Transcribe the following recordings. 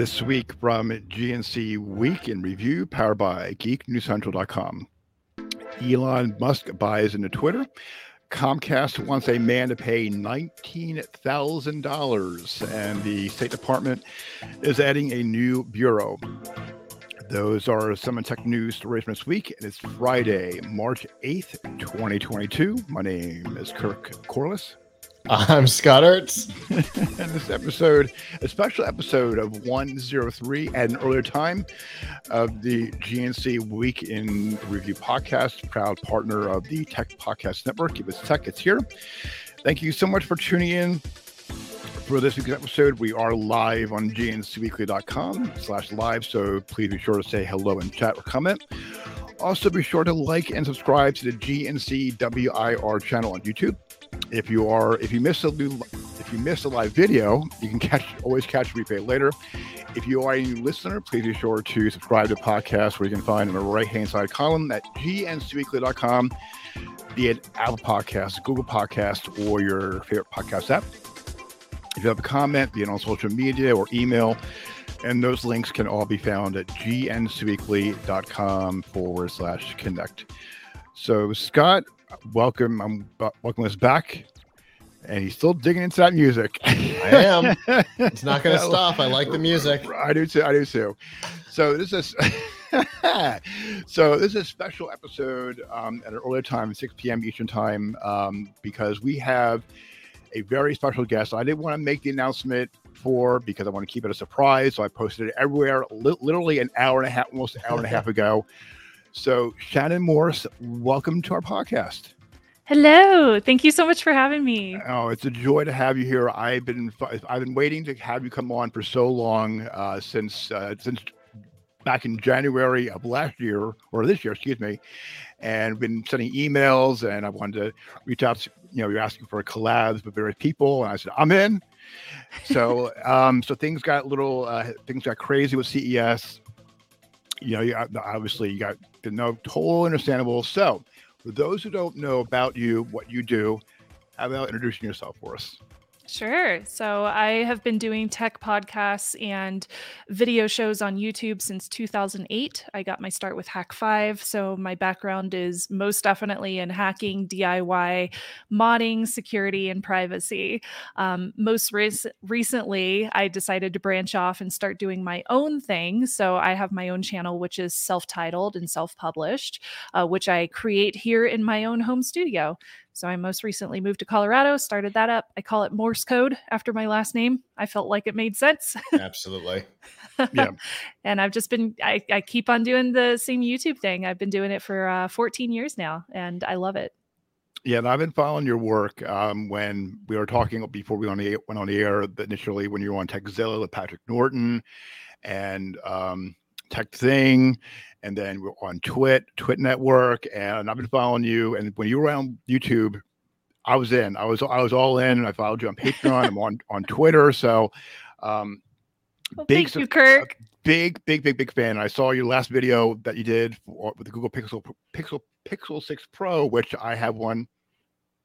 This week from GNC Week in Review, powered by GeekNewsCentral.com. Elon Musk buys into Twitter. Comcast wants a man to pay $19,000, and the State Department is adding a new bureau. Those are some tech news stories from this week, and it's Friday, March 8th, 2022. My name is Kirk Corliss. I'm Scott Ertz. and this episode, a special episode of 103 at an earlier time of the GNC Week in Review podcast, proud partner of the Tech Podcast Network. If it's tech, it's here. Thank you so much for tuning in for this week's episode. We are live on gncweekly.com slash live, so please be sure to say hello and chat or comment. Also, be sure to like and subscribe to the GNCWIR channel on YouTube if you are if you missed a if you missed a live video, you can catch always catch replay later. If you are a new listener, please be sure to subscribe to the podcast where you can find in the right hand side column at gncweekly.com, be it Apple Podcasts, Google Podcasts, or your favorite podcast app. If you have a comment, be it on social media or email, and those links can all be found at gncweekly.com forward slash connect. So, Scott, welcome. I'm welcome us back, and he's still digging into that music. I am. It's not going to stop. I like the music. I do too. I do too. So this is. so this is a special episode um, at an earlier time, 6 p.m. Eastern time, um, because we have a very special guest. I didn't want to make the announcement for because I want to keep it a surprise. So I posted it everywhere, li- literally an hour and a half, almost an hour and a half ago. So, Shannon Morse, welcome to our podcast. Hello. Thank you so much for having me. Oh, it's a joy to have you here. I've been I've been waiting to have you come on for so long uh, since uh, since back in January of last year or this year, excuse me, and been sending emails and I wanted to reach out. To, you know, you're asking for collabs with various people, and I said I'm in. So, um, so things got a little uh, things got crazy with CES. You know, you, obviously you got no total understandable. So, for those who don't know about you, what you do, how about introducing yourself for us? Sure. So I have been doing tech podcasts and video shows on YouTube since 2008. I got my start with Hak5. So my background is most definitely in hacking, DIY, modding, security, and privacy. Um, most re- recently, I decided to branch off and start doing my own thing. So I have my own channel, which is self titled and self published, uh, which I create here in my own home studio. So I most recently moved to Colorado, started that up. I call it Morse code after my last name. I felt like it made sense. Absolutely. yeah. and I've just been, I, I, keep on doing the same YouTube thing. I've been doing it for uh, 14 years now and I love it. Yeah, and I've been following your work um, when we were talking before we went on the air initially when you were on Tekzilla with Patrick Norton and um, Tech Thing and then we're on Twit, Twit Network, and I've been following you. And when you were on YouTube, I was in. I was I was all in, and I followed you on Patreon. I'm on on Twitter. So, um, well, big, thank you, Kirk. Big, big, big, big fan. I saw your last video that you did for, with the Google Pixel Pixel Pixel Six Pro, which I have one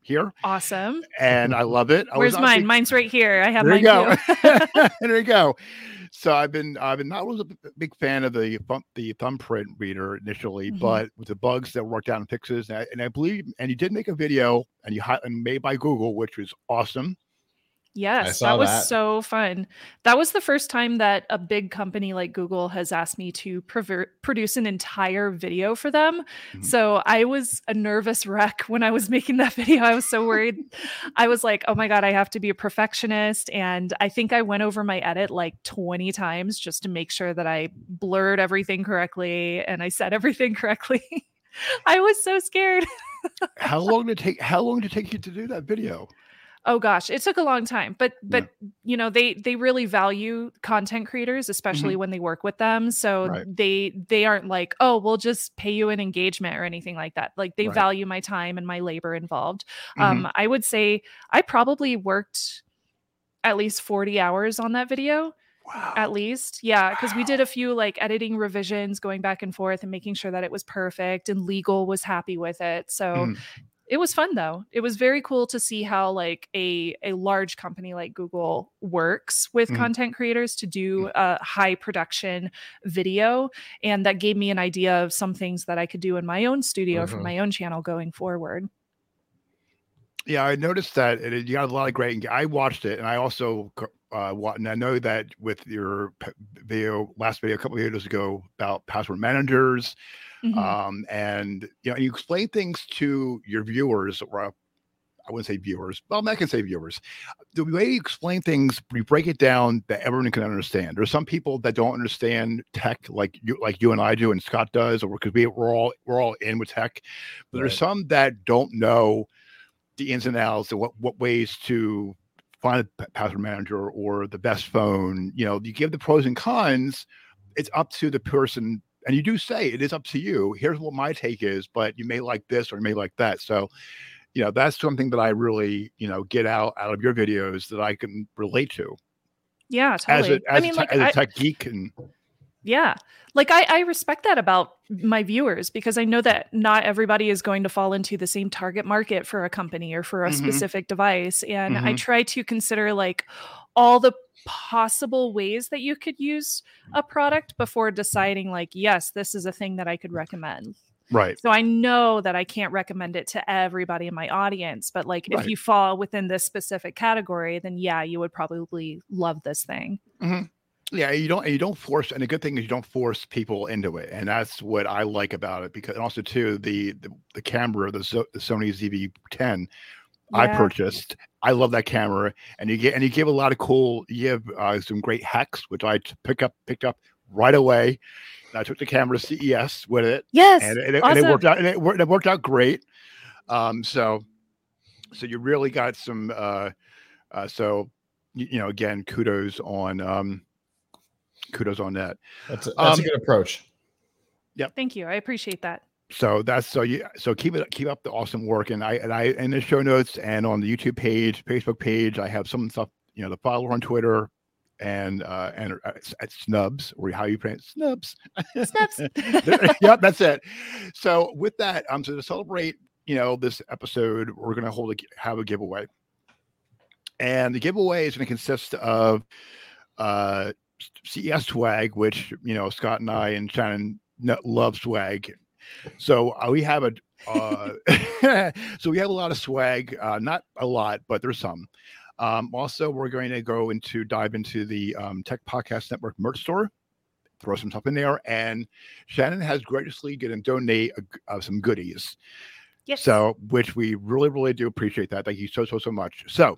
here. Awesome. And I love it. I Where's mine? Mine's right here. I have there mine you go. there you go. So I've been I've been not was a big fan of the the thumbprint reader initially, mm-hmm. but with the bugs that worked out in fixes, and I, and I believe and you did make a video and you and made by Google, which was awesome. Yes, that was that. so fun. That was the first time that a big company like Google has asked me to produce an entire video for them. Mm-hmm. So I was a nervous wreck when I was making that video. I was so worried. I was like, oh my God, I have to be a perfectionist. And I think I went over my edit like 20 times just to make sure that I blurred everything correctly and I said everything correctly. I was so scared. how long did it take how long did it take you to do that video? Oh gosh it took a long time but but yeah. you know they they really value content creators especially mm-hmm. when they work with them so right. they they aren't like oh we'll just pay you an engagement or anything like that like they right. value my time and my labor involved mm-hmm. um i would say i probably worked at least 40 hours on that video Wow. At least. Yeah. Because wow. we did a few like editing revisions going back and forth and making sure that it was perfect and legal was happy with it. So mm it was fun though it was very cool to see how like a a large company like google works with Mhm. content creators to do a high production video and that gave me an idea of some things that i could do in my own studio for Mhm. my own channel going forward Yeah, I noticed that it, you got a lot of great. I watched it, and I also uh, and I know that with your video last video a couple of videos ago about password managers, Mhm. um, and you know, you explain things to your viewers, or uh, I wouldn't say viewers, well, I can say viewers. The way you explain things, you break it down that everyone can understand. There's some people that don't understand tech like you, like you and I do, and Scott does, or because we, we're all we're all in with tech. But there's Right. some that don't know the ins and outs and what what ways to find a password manager or the best phone. You know, you give the pros and cons. It's up to the person, and you do say it is up to you. Here's what my take is, but you may like this or you may like that. So, you know, that's something that I really, you know, get out out of your videos that I can relate to yeah as totally a as, i mean a, like as a I, tech geek. And Yeah. Like I, I respect that about my viewers because I know that not everybody is going to fall into the same target market for a company or for a Mhm. specific device. And I Mhm. try to consider like all the possible ways that you could use a mm-hmm. product before deciding like, yes, this is a thing that I could recommend. right, So I know that I can't recommend it to everybody in my audience, but like Right. if you fall within this specific category, then yeah, you would probably love this thing. Mm-hmm. yeah, you don't you don't force. And the good thing is you don't force people into it, and that's what I like about it. Because and also too the the, the camera, the, Zo- the Sony ZV-10. I purchased. I love that camera, and you get and you give a lot of cool. You have uh, some great hacks, which I pick up picked up right away. And I took the camera to CES with it, Yes. and, it, and it worked out. And it, wor- it worked out great. Um, so, so you really got some. Uh, uh, so, you, you know, again, kudos on um, kudos on that. That's a, that's Um, a good approach. Thank you. I appreciate that. So that's so you so keep it keep up the awesome work and i and i in the show notes and on the youtube page facebook page i have some stuff you know the follower on twitter and uh and uh, at snubs or how you pronounce snubs. Snaps. yep that's it. So with that um so to celebrate you know this episode we're going to hold a have a giveaway. And the giveaway is going to consist of uh ces swag which you know scott and i and shannon love swag so uh, we have a uh, so we have a lot of swag uh not a lot but there's some. Um also we're going to go into dive into the um, tech podcast network merch store throw some stuff in there and shannon has graciously going to donate uh, some goodies. Yes. so which we really really do appreciate that. Thank you so so so much. So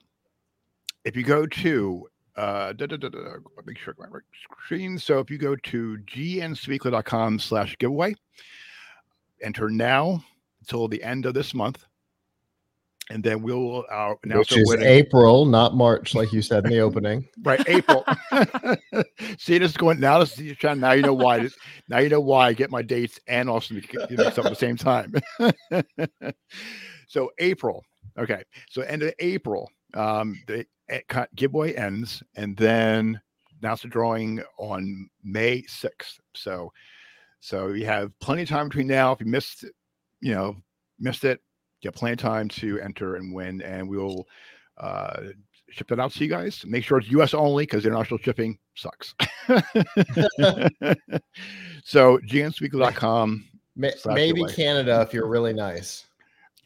if you go to uh da, da, da, da, make sure I my right screen. So if you go to gncweekly.com slash giveaway enter now until the end of this month. And then we'll uh, announce Which is winning- April, not March, like you said in the opening. right april. See this is going now this is Sean, now you know why this, now you know why i get my dates and also mix up at the same time. So april okay. So end of april um the eh, giveaway ends and then announce the drawing on may 6th so so you have plenty of time between now if you missed you know missed it you have plenty of time to enter and win and we'll uh ship that out to you guys make sure it's us only because international shipping sucks so gncweekly.com Ma- Maybe away. Canada if you're really nice.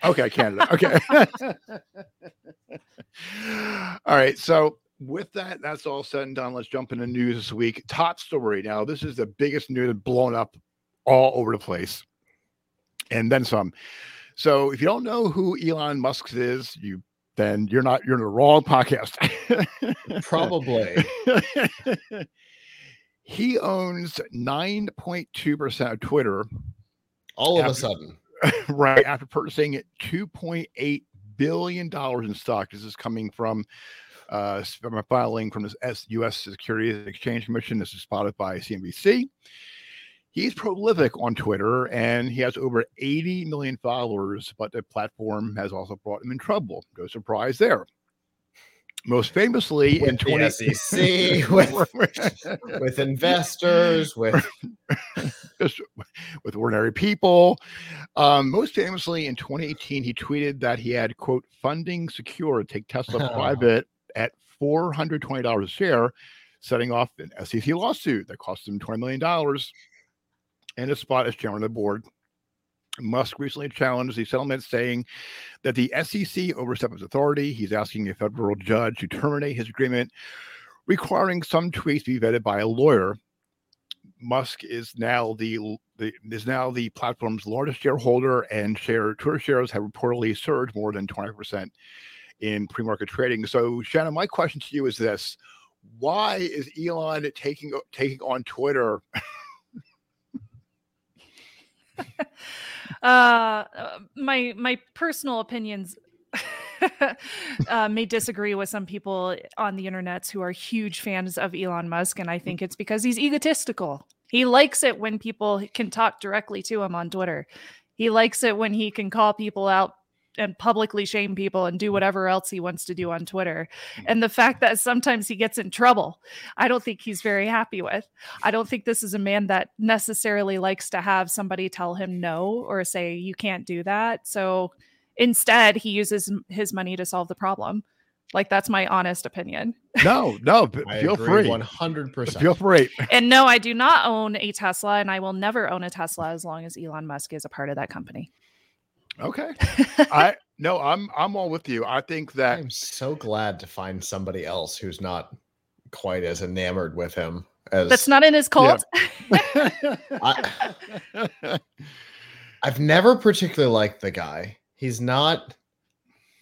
Okay, Canada. Okay. all right. So with that, that's all said and done. Let's jump into news this week. Top story. Now, this is the biggest news that's blown up all over the place. And then some. So if you don't know who Elon Musk is, you then you're not you're in the wrong podcast. Probably. he owns 9.2% of Twitter All of a sudden. right after purchasing 2.8 billion dollars in stock. This is coming from uh, a filing from the U.S. Securities and Exchange Commission. This is spotted by CNBC. He's prolific on Twitter and he has over 80 million followers, but the platform has also brought him in trouble. No surprise there. most famously with in 20 SEC, with, with investors, with with ordinary people. Um, most famously in 2018, he tweeted that he had quote funding secure to take Tesla private at $420 a share, setting off an SEC lawsuit that cost him $20 million and a spot as chairman of the board. Musk recently challenged the settlement, saying that the SEC overstepped its authority. He's asking a federal judge to terminate his agreement, requiring some tweets to be vetted by a lawyer. Musk is now the, the is now the platform's largest shareholder, and share Twitter shares have reportedly surged more than twenty percent in pre-market trading. So, Shannon, my question to you is this: Why is Elon taking taking on Twitter? uh, uh, my my personal opinions uh, may disagree with some people on the internet who are huge fans of Elon Musk, and I think it's because he's egotistical. He likes it when people can talk directly to him on Twitter. He likes it when he can call people out and publicly shame people and do mm. whatever else he wants to do on Twitter. Mm. And the fact that sometimes he gets in trouble, I don't think he's very happy with. I don't think this is a man that necessarily likes to have somebody tell him no or say you can't do that. So instead, he uses his money to solve the problem. Like that's my honest opinion. No, no, b- I feel agree free. 100%. Feel free. And no, I do not own a Tesla and I will never own a Tesla as long as Elon Musk is a part of that company. Okay. I no, I'm I'm all with you. I think that I'm so glad to find somebody else who's not quite as enamored with him as That's not in his cult. I, I've never particularly liked the guy. He's not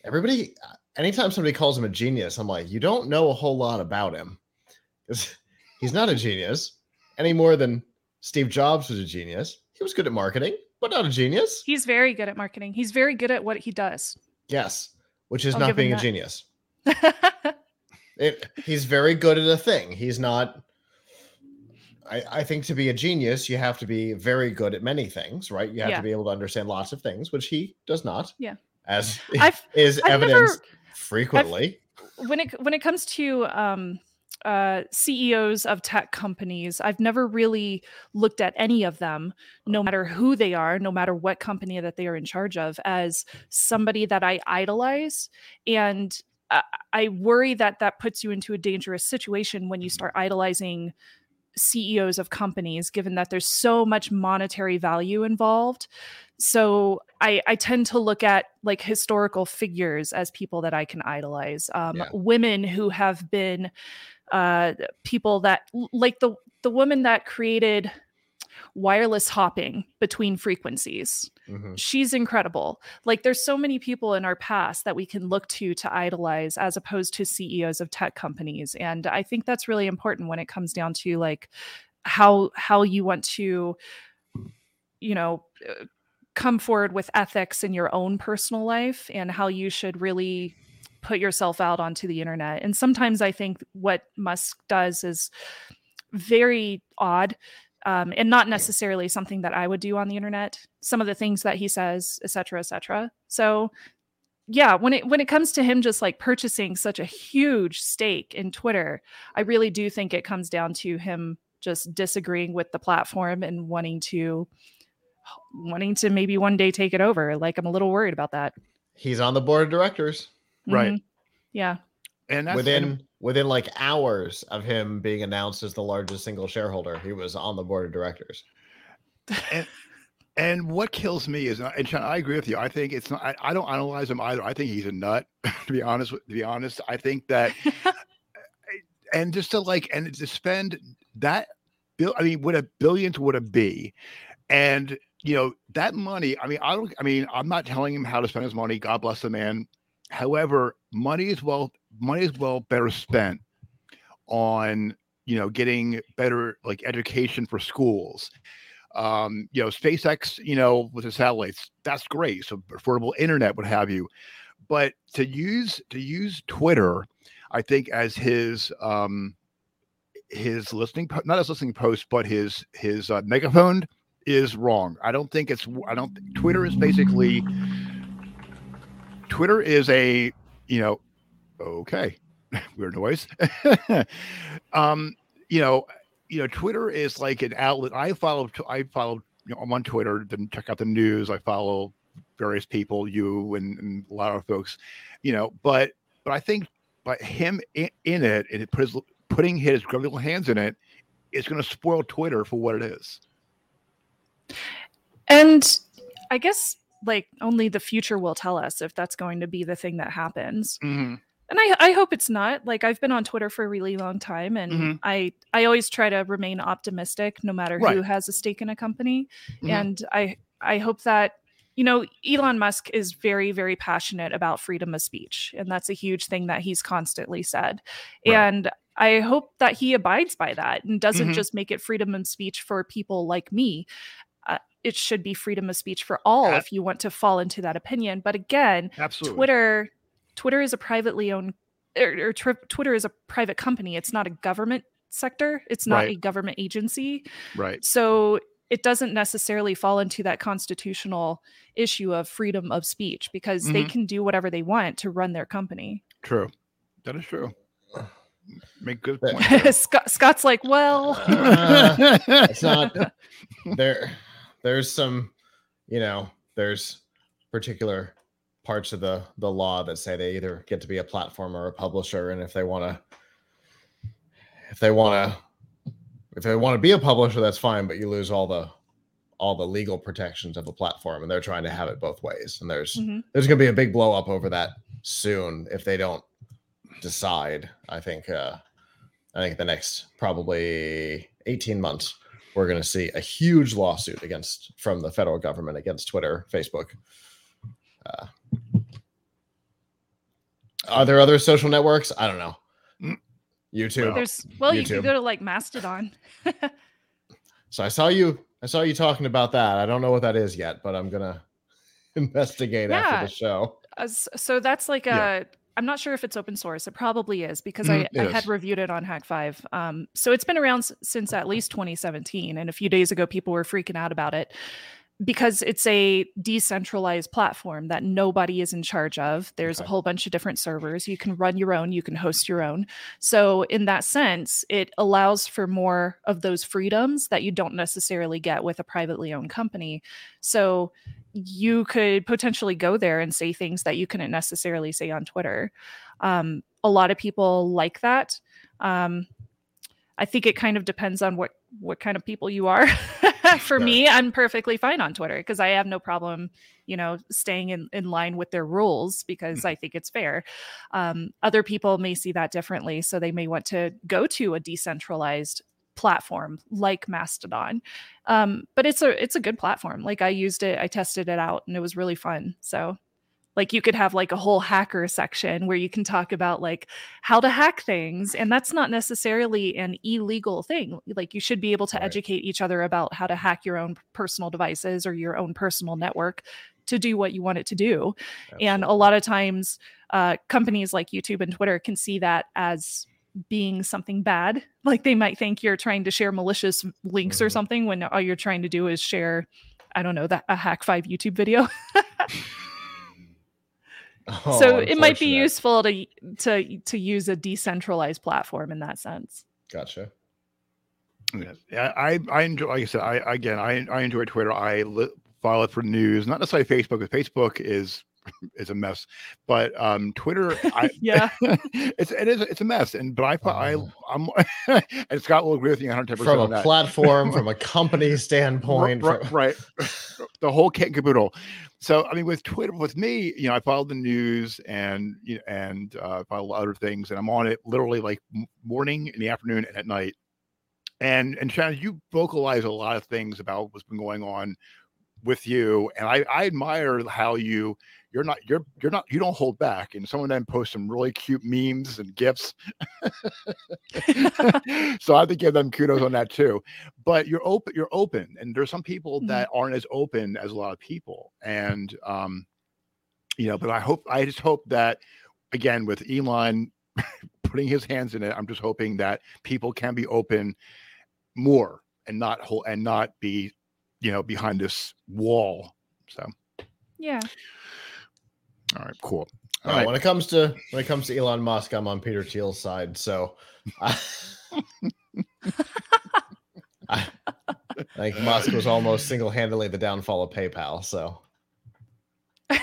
everybody anytime somebody calls him a genius, I'm like, you don't know a whole lot about him. he's not a genius any more than Steve Jobs was a genius. He was good at marketing, but not a genius. He's very good at marketing. He's very good at what he does. Yes, which is I'll not being a genius. It, he's very good at a thing. He's not. I, I think to be a genius, you have to be very good at many things, right? You have Yeah. to be able to understand lots of things, which he does not. Yeah. As I've- is I've never- evidenced frequently. when it when it comes to um uh CEOs of tech companies, I've never really looked at any of them, no matter who they are, no matter what company that they are in charge of, as somebody that I idolize. And I, I worry that that puts you into a dangerous situation when you start idolizing CEOs of companies, given that there's so much monetary value involved. So I, I tend to look at like historical figures as people that I can idolize. Um, Yeah. Women who have been uh, people that like the the woman that created wireless hopping between frequencies Mhm. she's incredible. Like there's so many people in our past that we can look to to idolize as opposed to CEOs of tech companies and I think that's really important when it comes down to like how how you want to you know uh, come forward with ethics in your own personal life and how you should really put yourself out onto the internet. And sometimes I think what Musk does is very odd um, and not necessarily something that I would do on the internet. Some of the things that he says, et cetera, et cetera. So yeah, when it when it comes to him just like purchasing such a huge stake in Twitter, I really do think it comes down to him just disagreeing with the platform and wanting to wanting to maybe one day take it over. Like I'm a little worried about that. He's on the board of directors Right. Mhm. Yeah. and that's within and- within like hours of him being announced as the largest single shareholder. He was on the board of directors. And what kills me is, and Sean, I agree with you. I think it's not. I, I don't analyze him either. I think he's a nut. To be honest, with- to be honest, I think that, and just to like, and to spend that bill. I mean, what a billions would it be? And you know that money. I mean, I don't. I mean, I'm not telling him how to spend his money. God bless the man. However, money is well, money is well better spent on you know getting better like education for schools um, you know, SpaceX, you know, with the satellites, that's great. So affordable internet, what have you. But to use to use Twitter, I think as his um his listening not his listening post, but his his uh, megaphone is wrong. I don't think it's I don't Twitter is basically Twitter is a you know okay weird noise. um, you know, you know, Twitter is like an outlet. I follow, I follow, you know, I'm on Twitter, then check out the news. I follow various people, you and, and a lot of folks, you know, but, but I think by him in, in it and put his, putting his grubby little hands in it, is going to spoil Twitter for what it is. And I guess like only the future will tell us if that's going to be the thing that happens. Mm-hmm and I, I hope it's not like i've been on twitter for a really long time and mm-hmm. i i always try to remain optimistic no matter right. who has a stake in a company mm-hmm. and i i hope that you know elon musk is very very passionate about freedom of speech and that's a huge thing that he's constantly said right. and i hope that he abides by that and doesn't mm-hmm. just make it freedom of speech for people like me it should be freedom of speech for all if you want to fall into that opinion but again absolutely. twitter Twitter is a privately owned or, or Twitter is a private company. It's not a government sector. It's not right. a government agency. Right. So it doesn't necessarily fall into that constitutional issue of freedom of speech because mm-hmm. they can do whatever they want to run their company. True. That is true. Make good point. Scott, Scott's like, well, uh, it's not there. There's some, you know, there's particular parts of the the law that say they either get to be a platform or a publisher. And if they want to if they want to if they want to be a publisher that's fine but you lose all the all the legal protections of a platform. And they're trying to have it both ways. And there's mm-hmm. there's going to be a big blow up over that soon if they don't decide i think uh i think the next probably 18 months we're going to see a huge lawsuit against from the federal government against twitter facebook uh, are there other social networks? I don't know. YouTube. There's well, YouTube. you could go to like Mastodon. so I saw you. I saw you talking about that. I don't know what that is yet, but I'm gonna investigate yeah. after the show. Uh, so that's like a. Yeah. I'm not sure if it's open source. It probably is because Mm, I, had reviewed it on Hak5. Um, so it's been around s- since at least 2017. And a few days ago, people were freaking out about it because it's a decentralized platform that nobody is in charge of. There's a whole bunch of different servers. You can run your own, you can host your own. So, in that sense, it allows for more of those freedoms that you don't necessarily get with a privately owned company. So, you could potentially go there and say things that you couldn't necessarily say on Twitter. Um, a lot of people like that. Um, I think it kind of depends on what what kind of people you are. For Sure. me, I'm perfectly fine on Twitter because I have no problem, you know, staying in, in line with their rules because I think it's fair. Um, other people may see that differently, so they may want to go to a decentralized platform like Mastodon. Um, but it's a it's a good platform. Like I used it, I tested it out, and it was really fun. So like you could have like a whole hacker section where you can talk about like how to hack things and that's not necessarily an illegal thing like you should be able to Right. educate each other about how to hack your own personal devices or your own personal network to do what you want it to do and a lot of times uh, companies like youtube and twitter can see that as being something bad like they might think you're trying to share malicious links or Mhm. something when all you're trying to do is share i don't know that a Hak5 youtube video Oh, so it might be useful to to to use a decentralized platform in that sense Gotcha. Yeah, yeah, I I enjoy. Like I said, I again, I I enjoy Twitter. I li- follow it for news, not necessarily Facebook. Because Facebook is is a mess, but um, Twitter, I yeah it's it is it's a mess. And but I thought I Oh. I'm and Scott will agree with me 110 percent From on a that. platform, from a company standpoint. right, from- right, the whole kit and caboodle. So I mean, with Twitter, with me, you know, I follow the news and you know, and uh, follow other things, and I'm on it literally like morning, in the afternoon, and at night. And and Shannon, you vocalize a lot of things about what's been going on with you, and I I admire how you you're not you're you're not you don't hold back, and some of them post some really cute memes and gifs. so I have to give them kudos on that too but you're open you're open and there's some people Mhm. that aren't as open as a lot of people and um you know but i hope i just hope that again with elon putting his hands in it i'm just hoping that people can be open more and not hold and not be you know behind this wall so yeah all right cool All right. When it comes to when it comes to Elon Musk, I'm on Peter Thiel's side. So I, I, I think Musk was almost single handedly the downfall of PayPal. So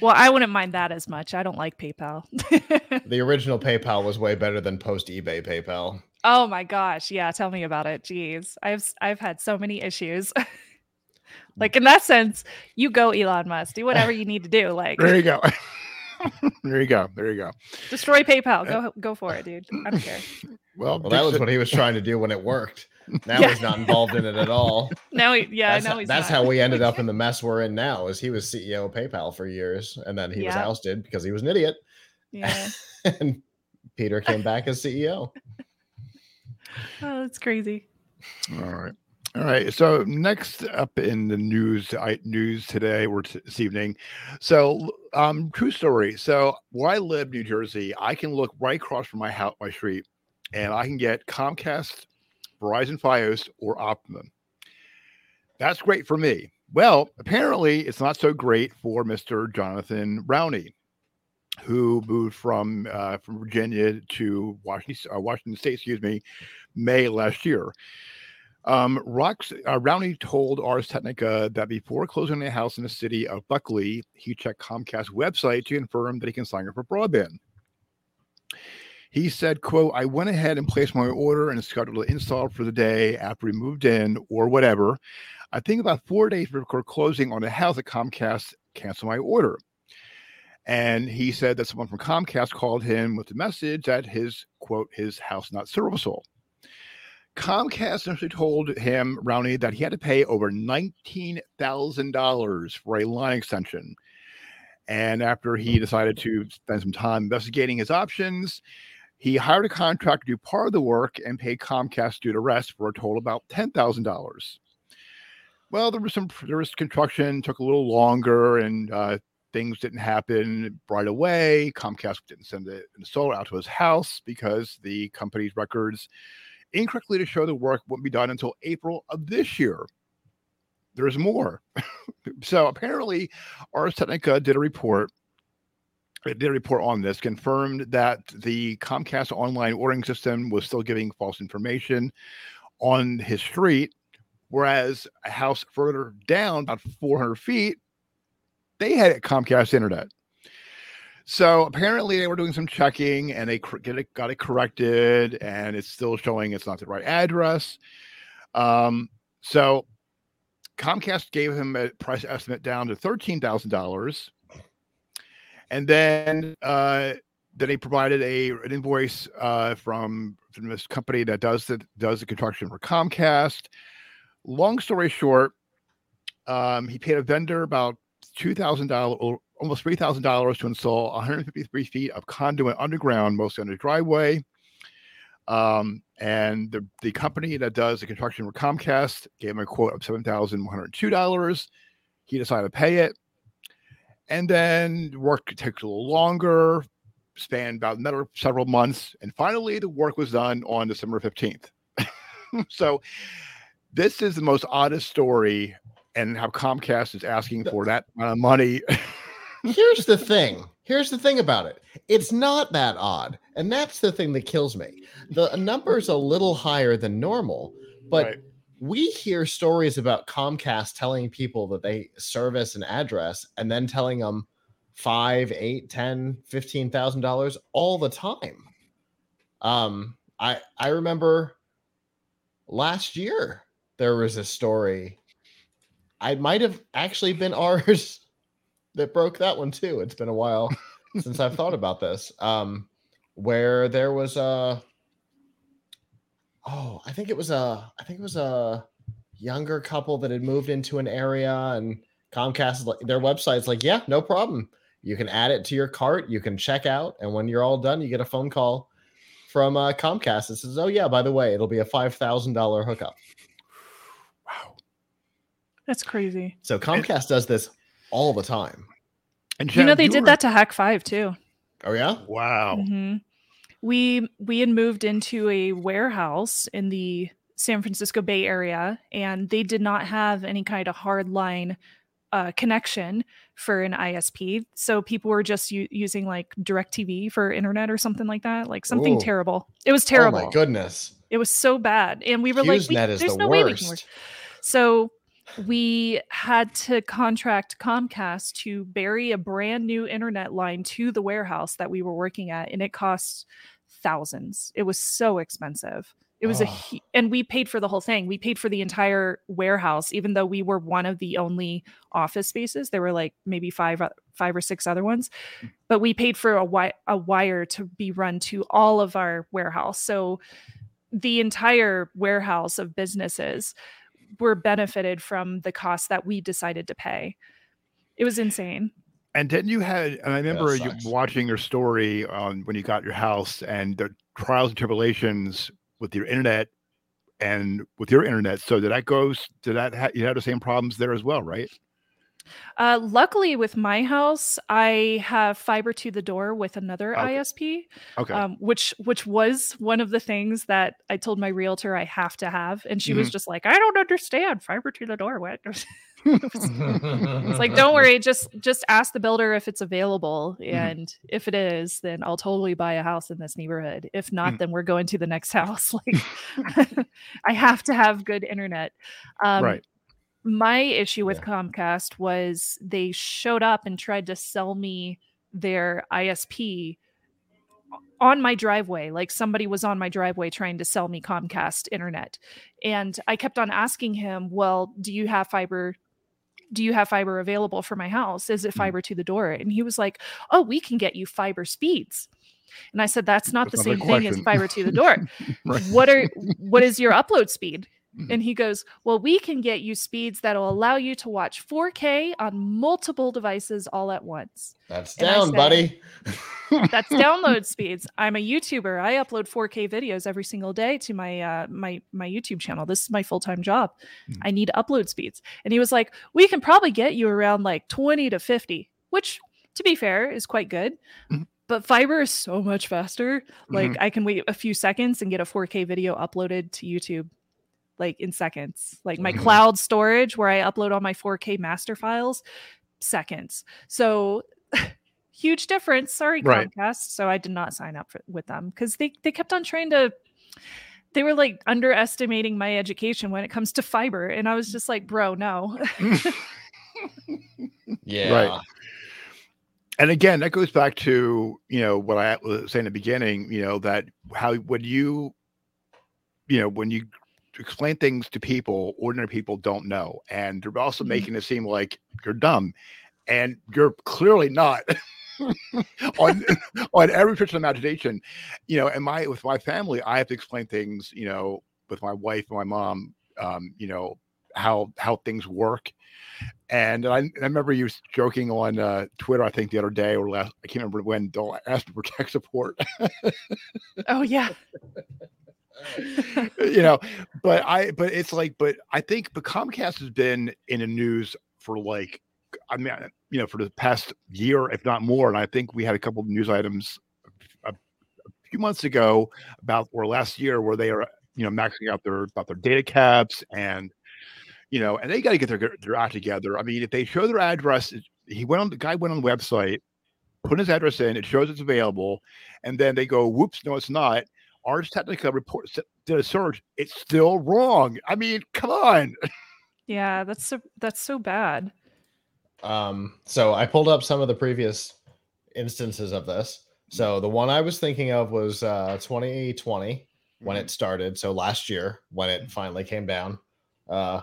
well, I wouldn't mind that as much. I don't like PayPal. the original PayPal was way better than post eBay PayPal. Oh my gosh, yeah, tell me about it. Jeez. I've I've had so many issues. like in that sense, you go Elon Musk. Do whatever you need to do. Like There you go. there you go. There you go. Destroy PayPal. Uh, go go for it, dude. I don't care. Well, well that was what he was trying to do when it worked. Now yeah. he's not involved in it at all. Now, he, yeah, that's, now how, that's how we ended up in the mess we're in now. Is he was CEO of PayPal for years, and then he yeah. was ousted because he was an idiot. Yeah, and Peter came back as CEO. Oh, that's crazy. All right. All right. So next up in the news news today or t- this evening. So um true story. So where I live, New Jersey, I can look right across from my house, my street, and I can get Comcast, Verizon Fios, or Optimum. That's great for me. Well, apparently it's not so great for Mr. Jonathan Rowney, who moved from uh, from Virginia to Washington, uh, Washington State, excuse me, May last year. Um, Rox, uh, Rowney told Ars Technica that before closing a house in the city of Buckley, he checked Comcast's website to confirm that he can sign up for broadband. He said, quote, I went ahead and placed my order and scheduled an install for the day after we moved in or whatever. I think about four days before closing on the house at Comcast canceled my order. And he said that someone from Comcast called him with the message that his quote, his house not serviceable. Comcast essentially told him, Rowney, that he had to pay over $19,000 for a line extension. And after he decided to spend some time investigating his options, he hired a contractor to do part of the work and paid Comcast due to rest for a total about $10,000. Well, there was some there was construction, took a little longer, and uh, things didn't happen right away. Comcast didn't send the installer out to his house because the company's records incorrectly to show the work wouldn't be done until April of this year. There's more. so apparently, Ars Technica did a report. Did report on this, confirmed that the Comcast online ordering system was still giving false information on his street, whereas a house further down, about 400 feet, they had Comcast internet. So apparently they were doing some checking and they it, got it corrected and it's still showing it's not the right address. Um, so Comcast gave him a price estimate down to thirteen thousand dollars, and then uh, then he provided a an invoice uh, from from this company that does the does the construction for Comcast. Long story short, um, he paid a vendor about two thousand dollars almost $3,000 to install 153 feet of conduit underground, mostly under driveway. Um, and the, the company that does the construction for Comcast gave him a quote of $7,102. He decided to pay it. And then work takes a little longer, span about another several months. And finally, the work was done on December 15th. so this is the most oddest story and how Comcast is asking for that amount of money here's the thing. Here's the thing about it. It's not that odd. And that's the thing that kills me. The number's a little higher than normal, but right. We hear stories about Comcast telling people that they service an address and then telling them five, eight, ten, fifteen thousand dollars all the time. Um, I I remember last year there was a story. I might have actually been Ars that broke that one too. It's been a while since I've thought about this. Um, where there was a oh, I think it was a I think it was a younger couple that had moved into an area and Comcast like their website's like, yeah, no problem. You can add it to your cart, you can check out, and when you're all done, you get a phone call from uh, Comcast that says, "Oh yeah, by the way, it'll be a five thousand dollar hookup." Wow, that's crazy. So Comcast does this all the time. And you know they you did were... that to Hak5 too. Oh yeah! Wow. Mm-hmm. We we had moved into a warehouse in the San Francisco Bay Area, and they did not have any kind of hard line uh, connection for an ISP. So people were just u- using like DirecTV for internet or something like that, like something Ooh. terrible. It was terrible. Oh my goodness. It was so bad, and we were like, we, "There's the no way we can work." So we had to contract Comcast to bury a brand new internet line to the warehouse that we were working at, and it cost thousands. It was so expensive. It was a Oh. hu- and we paid for the whole thing. We paid for the entire warehouse, even though we were one of the only office spaces. There were like maybe five, uh, five or six other ones, mm. but we paid for a wi- a wire to be run to all of our warehouse. So the entire warehouse of businesses were benefited from the cost that we decided to pay. It was insane. And then you had, and I remember you watching your story on when you got your house and the trials and tribulations with your internet and with your internet. So did that go? s- Did that ha- you had the same problems there as well, right? Uh, luckily, with my house, I have fiber to the door with another Okay. ISP, Okay. um, which which was one of the things that I told my realtor I have to have, and she Mm-hmm. was just like, "I don't understand fiber to the door." What? it's like, don't worry, just just ask the builder if it's available, Mm-hmm. and if it is, then I'll totally buy a house in this neighborhood. If not, Mm. then we're going to the next house. Like, I have to have good internet. Um, right. My issue with Yeah. Comcast was they showed up and tried to sell me their ISP on my driveway. Like somebody was on my driveway trying to sell me Comcast internet. And I kept on asking him, Well, do you have fiber? Do you have fiber available for my house? Is it Mhm. fiber to the door? And he was like, Oh, we can get you fiber speeds. And I said, That's not That's the same thing as question." fiber to the door. Right. What are what is your upload speed? Mhm. And he goes, Well, we can get you speeds that'll allow you to watch 4K on multiple devices all at once. That's And down, said- buddy. That's download speeds. I'm a YouTuber. I upload 4K videos every single day to my uh, my my YouTube channel. This is my full time job. Mhm. I need upload speeds. And he was like, "We can probably get you around like 20 to 50, which, to be fair, is quite good." Mhm. But fiber is so much faster. Like Mm-hmm. I can wait a few seconds and get a 4K video uploaded to YouTube like in seconds. Like my Mhm. cloud storage where I upload all my 4K master files, seconds. So huge difference. Sorry, Right. Comcast. So I did not sign up for, with them because they they kept on trying to. They were like underestimating my education when it comes to fiber, and I was just like, "Bro, no." Yeah. Right. And again, that goes back to you know what I was saying at the beginning. You know that how when you, you know, when you explain things to people, ordinary people don't know, and they're also Mhm. making it seem like you're dumb, and you're clearly not. on on every pitch of imagination, you know, and my with my family, I have to explain things, you know, with my wife and my mom, um, you know, how how things work. And I, I remember you joking on uh, Twitter, I think the other day or last, I can't remember when. Don't ask for tech support, oh yeah, you know. But I, but it's like, but I think, but Comcast has been in the news for like, I mean, you know, for the past year, if not more. And I think we had a couple of news items a, a few months ago about or last year where they are, you know, maxing out their about their data caps and you know, and they got to get their their act together. I mean, if they show their address, he went on the guy went on the website, put his address in, it shows it's available, and then they go, "Whoops, no, it's not." Ars Technica report did a search. It's still wrong. I mean, come on. yeah. That's so that's so bad. Um, so I pulled up some of the previous instances of this. So the one I was thinking of was uh 2020 when Mm-hmm. it started. So last year when it finally came down. Uh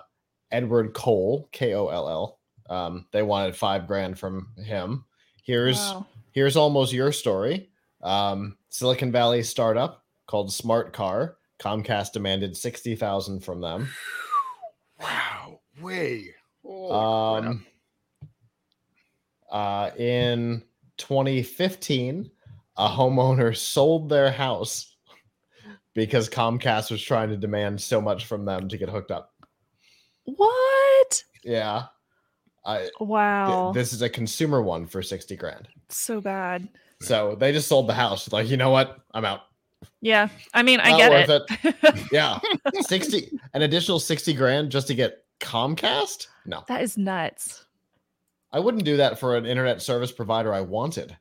Edward Cole, K O L L. Um, they wanted five grand from him. Here's Wow. here's almost your story. Um, Silicon Valley startup called Smart Car. Comcast demanded sixty thousand from them. Wow, way. Holy. Um, uh, in 2015, a homeowner sold their house because Comcast was trying to demand so much from them to get hooked up. What? Yeah. I, th- Wow. this is a consumer one for 60 grand. so bad. So they just sold the house. Like, you know what? I'm out. Yeah. I mean, I Not get worth it. Yeah. 60, an additional 60 grand just to get Comcast? No. that is nuts. I wouldn't do that for an internet service provider I wanted.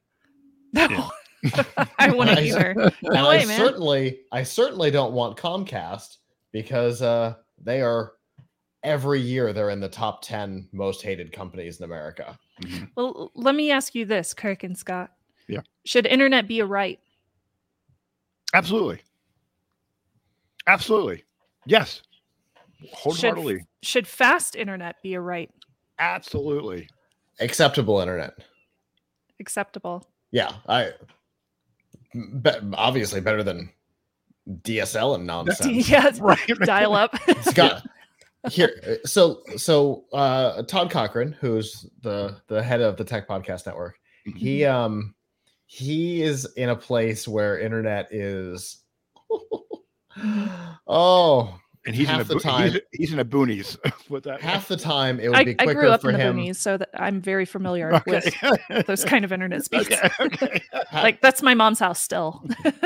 No, I wouldn't I- either. And No I way, man. certainly, I certainly don't want Comcast because uh, they are every year they're in the top ten most hated companies in America. Mhm. Well, let me ask you this, Kirk and Scott. Yeah. Should internet be a right? Absolutely. Absolutely. Yes. Wholeheartedly. Should fast internet be a right? Absolutely. Acceptable internet. Acceptable. Yeah, I be, obviously better than DSL and nonsense. yeah, Right. dial up. Scott, here, so so uh, Todd Cochran, who's the the head of the Tech Podcast Network, he um he is in a place where internet is oh And he's in, a, half the bo- time- he's, he's in a boonies with that. half the time it would I, be I grew up for in the boonies, so that I'm very familiar Okay. with those kind of internet speeds. okay. Okay. Like that's my mom's house still.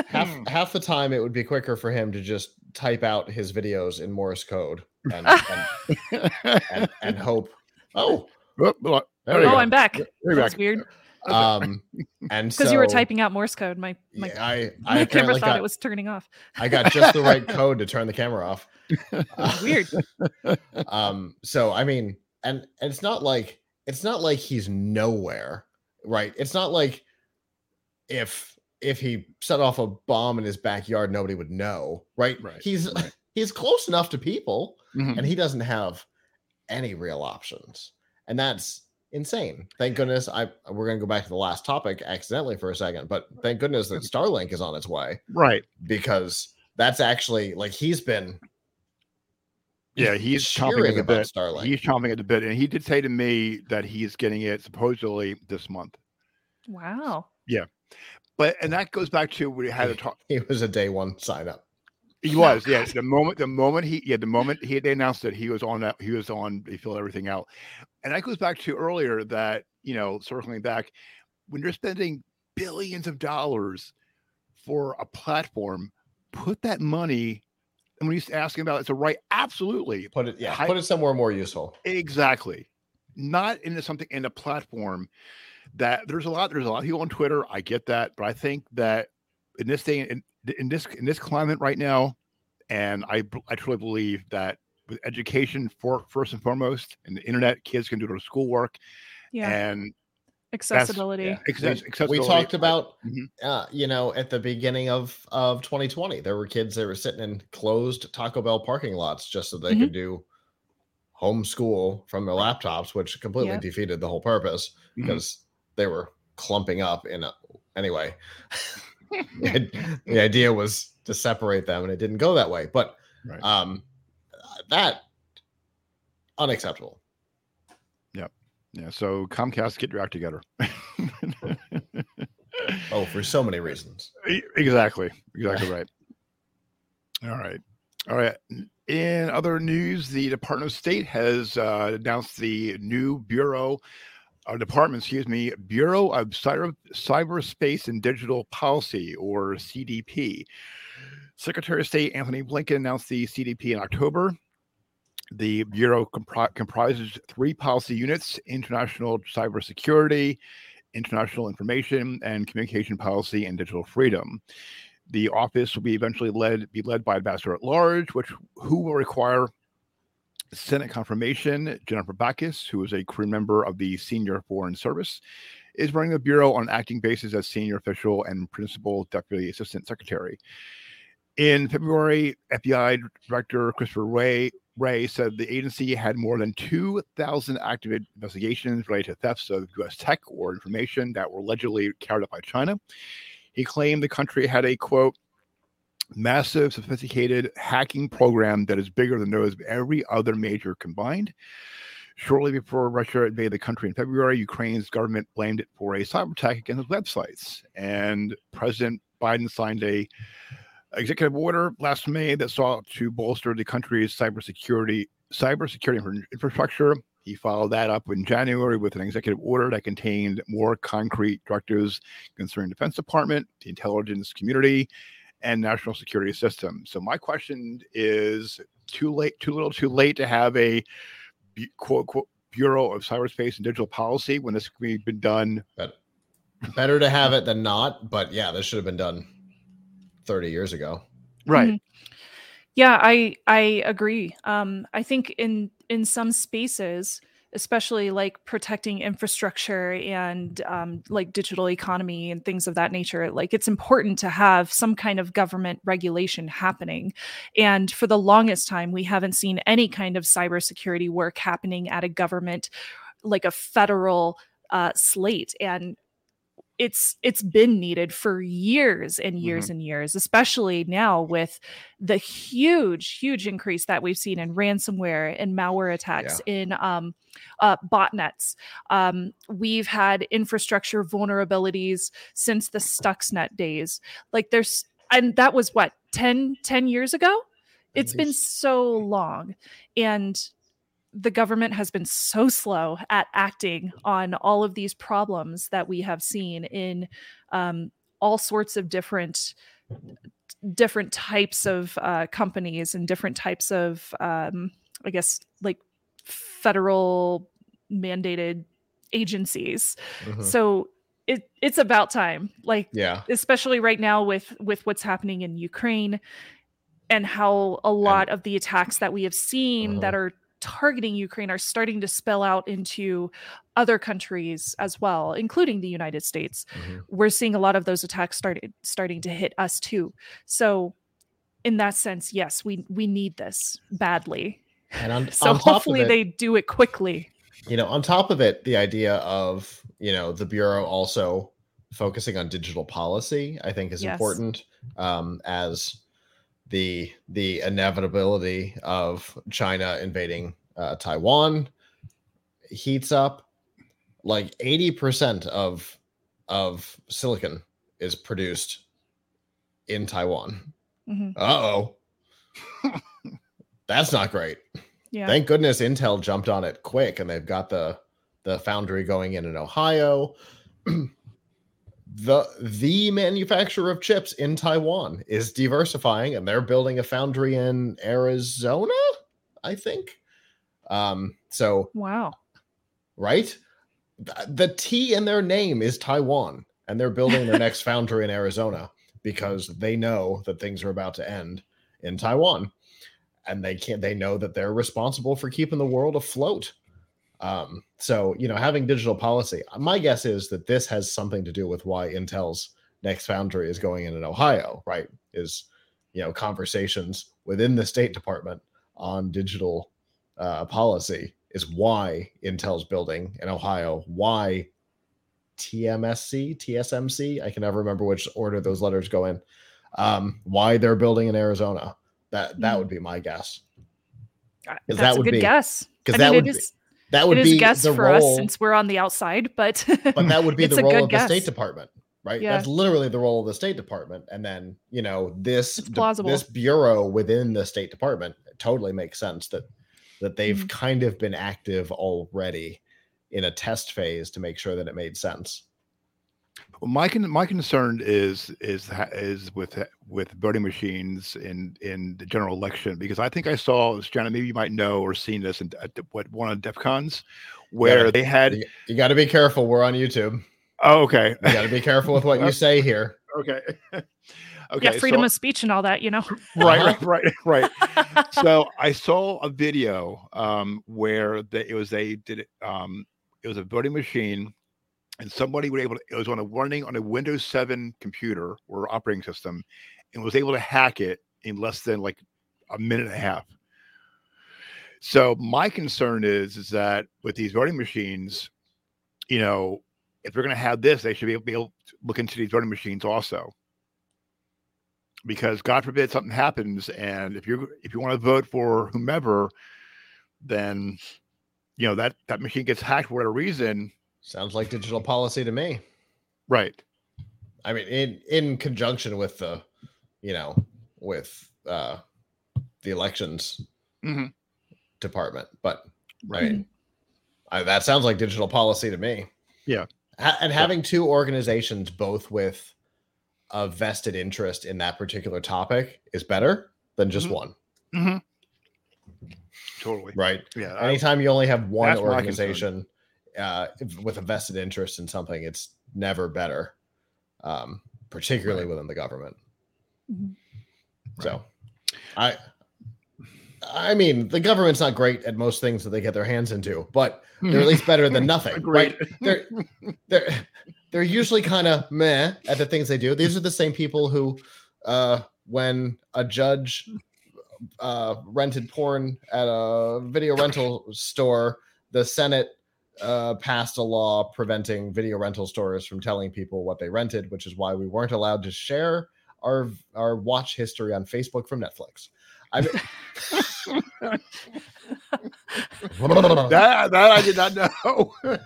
half half the time it would be quicker for him to just type out his videos in Morse code and and, and, and hope oh Oh, well, there There oh, go. I'm back. There That you was weird um and because you were typing out Morse code. My my, yeah, I I my camera thought got it was turning off. I got just the right code to turn the camera off. Weird. um so I mean and, and it's not like it's not like he's nowhere, right? It's not like if if he set off a bomb in his backyard nobody would know, right? Right, He's right. he's close enough to people Mhm. and he doesn't have any real options. And that's insane. Thank goodness I we're going to go back to the last topic accidentally for a second, but thank goodness that Starlink is on its way Right. because that's actually like he's been Yeah, he's chomping at the about bit. Starlink. He's chomping at the bit, and he did say to me that he's getting it supposedly this month. Wow. Yeah. But and that goes back to we had a talk. he was a day one sign up. He was, yeah. The moment, the moment he, yeah, the moment he they announced it, he was on that. He was on. He filled everything out, and that goes back to earlier that you know, circling back, when you're spending billions of dollars for a platform, put that money. And when he's asking about it's a right, absolutely, Put it, yeah, Hi- put it somewhere more useful. Exactly. Not into something in a platform that there's a lot there's a lot of people on Twitter. I get that, but I think that in this day in, in this in this climate right now, and I I truly believe that with education for first and foremost, and the internet, kids can do their schoolwork Yeah. and Accessibility. yeah. access, We accessibility. talked about, Mhm. uh, you know, at the beginning of of 2020, there were kids that were sitting in closed Taco Bell parking lots just so they Mhm. could do homeschool from their laptops, which completely Yep. defeated the whole purpose Mhm. because they were clumping up in a anyway. the idea was to separate them, and it didn't go that way. But Right. um, that unacceptable. Yep. Yeah. So Comcast, get your act together. Oh, for so many reasons. Exactly. Exactly right. All right. All right. In other news, the Department of State has uh, announced the new Bureau, uh, Department, excuse me, Bureau of Cyber, Cyberspace and Digital Policy, or CDP. Secretary of State Antony Blinken announced the CDP in October. The Bureau compri- comprises three policy units international cybersecurity, international information and communication policy and digital freedom. The office will be eventually led be led by ambassador at large, which who will require Senate confirmation. Jennifer Bachus, who is a crew member of the Senior Foreign Service, is running the bureau on an acting basis as senior official and principal deputy assistant secretary. In February, FBI Director Christopher Wray Wray said the agency had more than 2,000 active investigations related to thefts of U.S. tech or information that were allegedly carried out by China. He claimed the country had a quote, massive, sophisticated hacking program that is bigger than those of every other major combined. Shortly before Russia invaded the country in February, Ukraine's government blamed it for a cyber attack against its websites. And President Biden signed a executive order last May that sought to bolster the country's cybersecurity cybersecurity infrastructure. He followed that up in January with an executive order that contained more concrete directives concerning Defense Department, the intelligence community, and national security system. So my question is: too late, too little, too late to have a quote quote Bureau of Cyberspace and Digital Policy when this could be been done. But better to have it than not. But yeah, this should have been done 30 years ago. Right. Mhm. Yeah, I I agree. Um, I think in in some spaces, especially like protecting infrastructure and um, like digital economy and things of that nature, like it's important to have some kind of government regulation happening. And for the longest time, we haven't seen any kind of cybersecurity work happening at a government, like a federal uh, slate. And it's it's been needed for years and years and years especially now with the huge huge increase that we've seen in ransomware and malware attacks in um, uh, botnets um, we've had infrastructure vulnerabilities since the stuxnet days. Like there's and that was what 10 10 years ago? It's been so long. And the government has been so slow at acting on all of these problems that we have seen in um, all sorts of different different types of uh, companies and different types of um, i guess like federal mandated agencies Mhm. so it, it's about time like yeah. especially right now with with what's happening in Ukraine and how a lot of the attacks that we have seen that are targeting Ukraine are starting to spell out into other countries as well, including the United States. Mhm. We're seeing a lot of those attacks started starting to hit us too. So in that sense, yes, we we need this badly. And on, So on hopefully it, they do it quickly. you know, on top of it, the idea of, you know, the Bureau also focusing on digital policy, I think is Yes. important um, as the the inevitability of China invading uh, Taiwan heats up. Like 80% of of silicon is produced in Taiwan. Mhm. Uh-oh. That's not great. Yeah. Thank goodness Intel jumped on it quick and they've got the the foundry going in in Ohio. the the manufacturer of chips in Taiwan is diversifying and they're building a foundry in Arizona, I think. Um so wow. right? Th- The T in their name is Taiwan and they're building their next foundry in Arizona because they know that things are about to end in Taiwan and they can't they know that they're responsible for keeping the world afloat um so you know having digital policy my guess is that this has something to do with why intel's next foundry is going in in ohio right is you know conversations within the state department on digital uh, policy is why intel's building in ohio why tmsc tsmc i can never remember which order those letters go in um why they're building in arizona that that Mhm. would be my guess Uh, That's that a would good be- guess. 'cause I that mean, would be- that would it be guess the for role us since we're on the outside, but but that would be the role of the state department right Yeah. that's literally the role of the state department and then you know this de- plausible. this bureau within the state department it totally makes sense that that they've Mhm. kind of been active already in a test phase to make sure that it made sense Well, my con- my concern is is is with with voting machines in in the general election because I think I saw Jenna, maybe you might know or seen this in, at what one of the DEF CONs where they had. you, you got to be careful we're on youtube Oh, okay, you got to be careful with what you say here okay, okay. yeah, freedom so- of speech and all that, you know. right, right, right, right. so I saw a video um, where the, it was a did it um, it was a voting machine, and somebody was able to, it was on a running on a Windows 7 computer or operating system, and was able to hack it in less than like a minute and a half. So my concern is is that with these voting machines, you know, if they're going to have this, they should be able, be able to look into these voting machines also because God forbid something happens, and if you if you want to vote for whomever, then you know that that machine gets hacked for whatever reason. Sounds like digital policy to me Right. I mean, in in conjunction with the, you know, with uh the elections Mhm. department, but Right. I mean, I, that sounds like digital policy to me. Yeah. Ha- and having two organizations both with a vested interest in that particular topic is better than just Mhm. one. Mhm. Totally. right? Yeah. I- Anytime you only have one organization uh, with a vested interest in something, it's never better, um, particularly Right. within the government. Mhm. So, I, I mean, the government's not great at most things that they get their hands into, but they're at least better than nothing. Right? They're they're they're usually kind of meh at the things they do. These are the same people who, uh, when a judge uh, rented porn at a video rental store, the Senate uh, passed a law preventing video rental stores from telling people what they rented, which is why we weren't allowed to share our our watch history on Facebook from Netflix. I mean, that, that I did not know.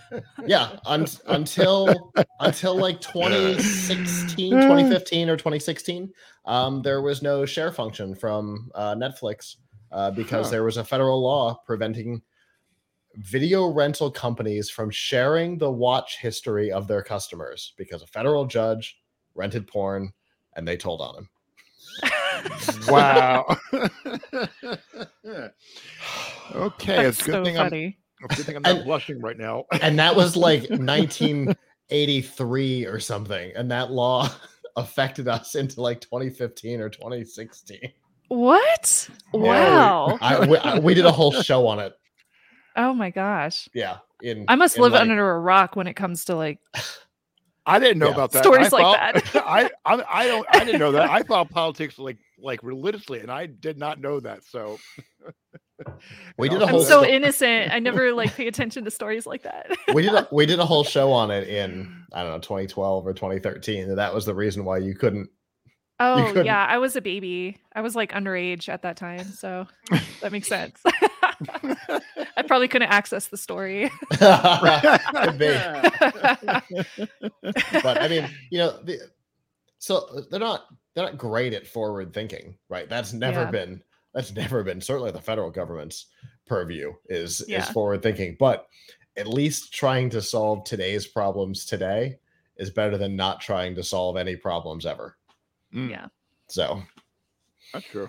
yeah un- until until like 2016 2015 or 2016 um, there was no share function from uh, netflix uh, because Huh. there was a federal law preventing video rental companies from sharing the watch history of their customers because a federal judge rented porn and they told on him wow. okay, it's That's a good so thing I'm it's good thing I'm not And- blushing right now. and that was like 1983 or something and that law affected us into like 2015 or 2016 What? we- Wow. I, we, I- we did a whole show on it. Oh my gosh. Yeah, in I must in, live like- under a rock when it comes to like I didn't know Yeah. about that. Stories I like thought- I, I I don't I didn't know that. I thought politics like like religiously, and I did not know that. So We did And a I'm so sto- innocent. I never like pay attention to stories like that. we did a, we did a whole show on it in I don't know 2012 or 2013. And that was the reason why you couldn't. Oh couldn't- yeah, I was a baby. I was like underage at that time, so that makes sense. I probably couldn't access the story. Could be. but I mean, you know, the, so they're not they're not great at forward thinking, right? That's never Yeah. been that's never been certainly the federal government's purview is is forward thinking, but at least trying to solve today's problems today is better than not trying to solve any problems ever. Mm, Yeah. So that's true.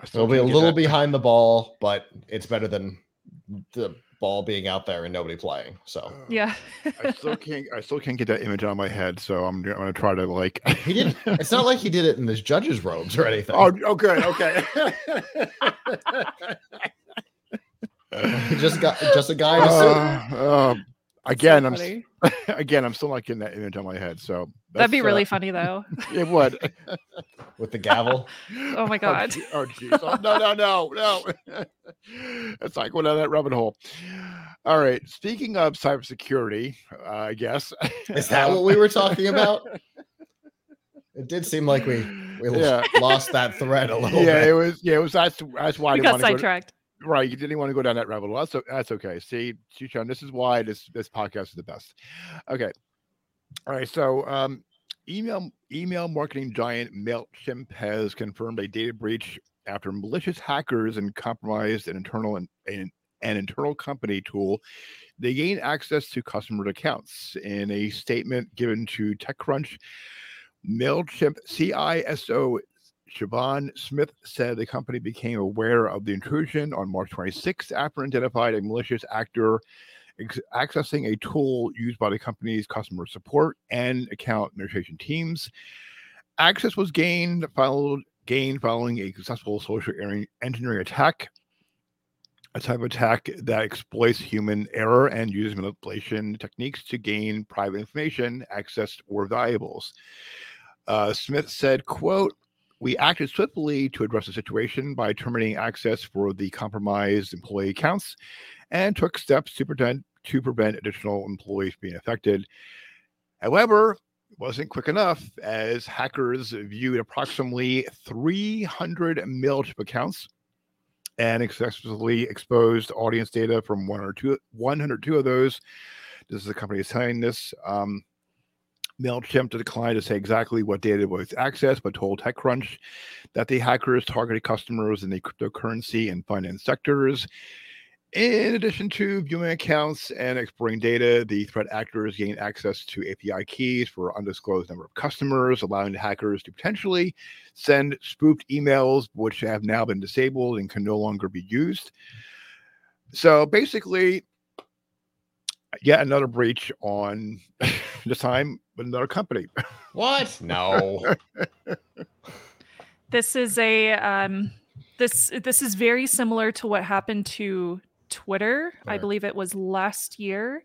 I still it'll be a little behind the ball, but it's better than the ball being out there and nobody playing. So Uh, Yeah. I still can't. I still can't get that image out of my head. So I'm, I'm gonna try to like. he didn't. It's not like he did it in his judge's robes or anything. oh, okay. Okay. Just got just a guy in a suit. Uh, um, again, I'm s- again, I'm still not getting that image on my head. So That'd be really uh, funny though. It would. with the gavel. Oh my god. Oh, jeez. Oh, no, no, no, no. it's like going down that rabbit hole. All right. Speaking of cybersecurity, uh, I guess. Is that what we were talking about? It did seem like we we Yeah. lost that thread a little Yeah, it was. Yeah, it was. That's that's why We didn't got want to go. sidetracked. Right, you didn't want to go down that rabbit hole. That's o- that's okay. See, Chuchon, this is why this this podcast is the best. Okay, all right. So, um, email email marketing giant Mailchimp has confirmed a data breach after malicious hackers and compromised an internal and an, an internal company tool. They gained access to customer accounts. In a statement given to TechCrunch, Mailchimp CISO Siobhan Smith said the company became aware of the intrusion on March 26th after identified a malicious actor ex- accessing a tool used by the company's customer support and account administration teams. Access was gained followed gained following a successful social engineering attack, a type of attack that exploits human error and uses manipulation techniques to gain private information, access, or valuables. Uh, Smith said, "quote we acted swiftly to address the situation by terminating access for the compromised employee accounts and took steps to prevent to prevent additional employees being affected. However, it wasn't quick enough as hackers viewed approximately 300 Mailchimp accounts and successfully exposed audience data from one or two 102 of those. This is the company saying this. Um, MailChimp declined to say exactly what data was accessed, but told TechCrunch that the hackers targeted customers in the cryptocurrency and finance sectors. In addition to viewing accounts and exploring data, the threat actors gained access to API keys for undisclosed number of customers, allowing the hackers to potentially send spoofed emails, which have now been disabled and can no longer be used. So basically, yet another breach on this time with another company. What? No. this is a um, this this is very similar to what happened to Twitter. Right. I believe it was last year.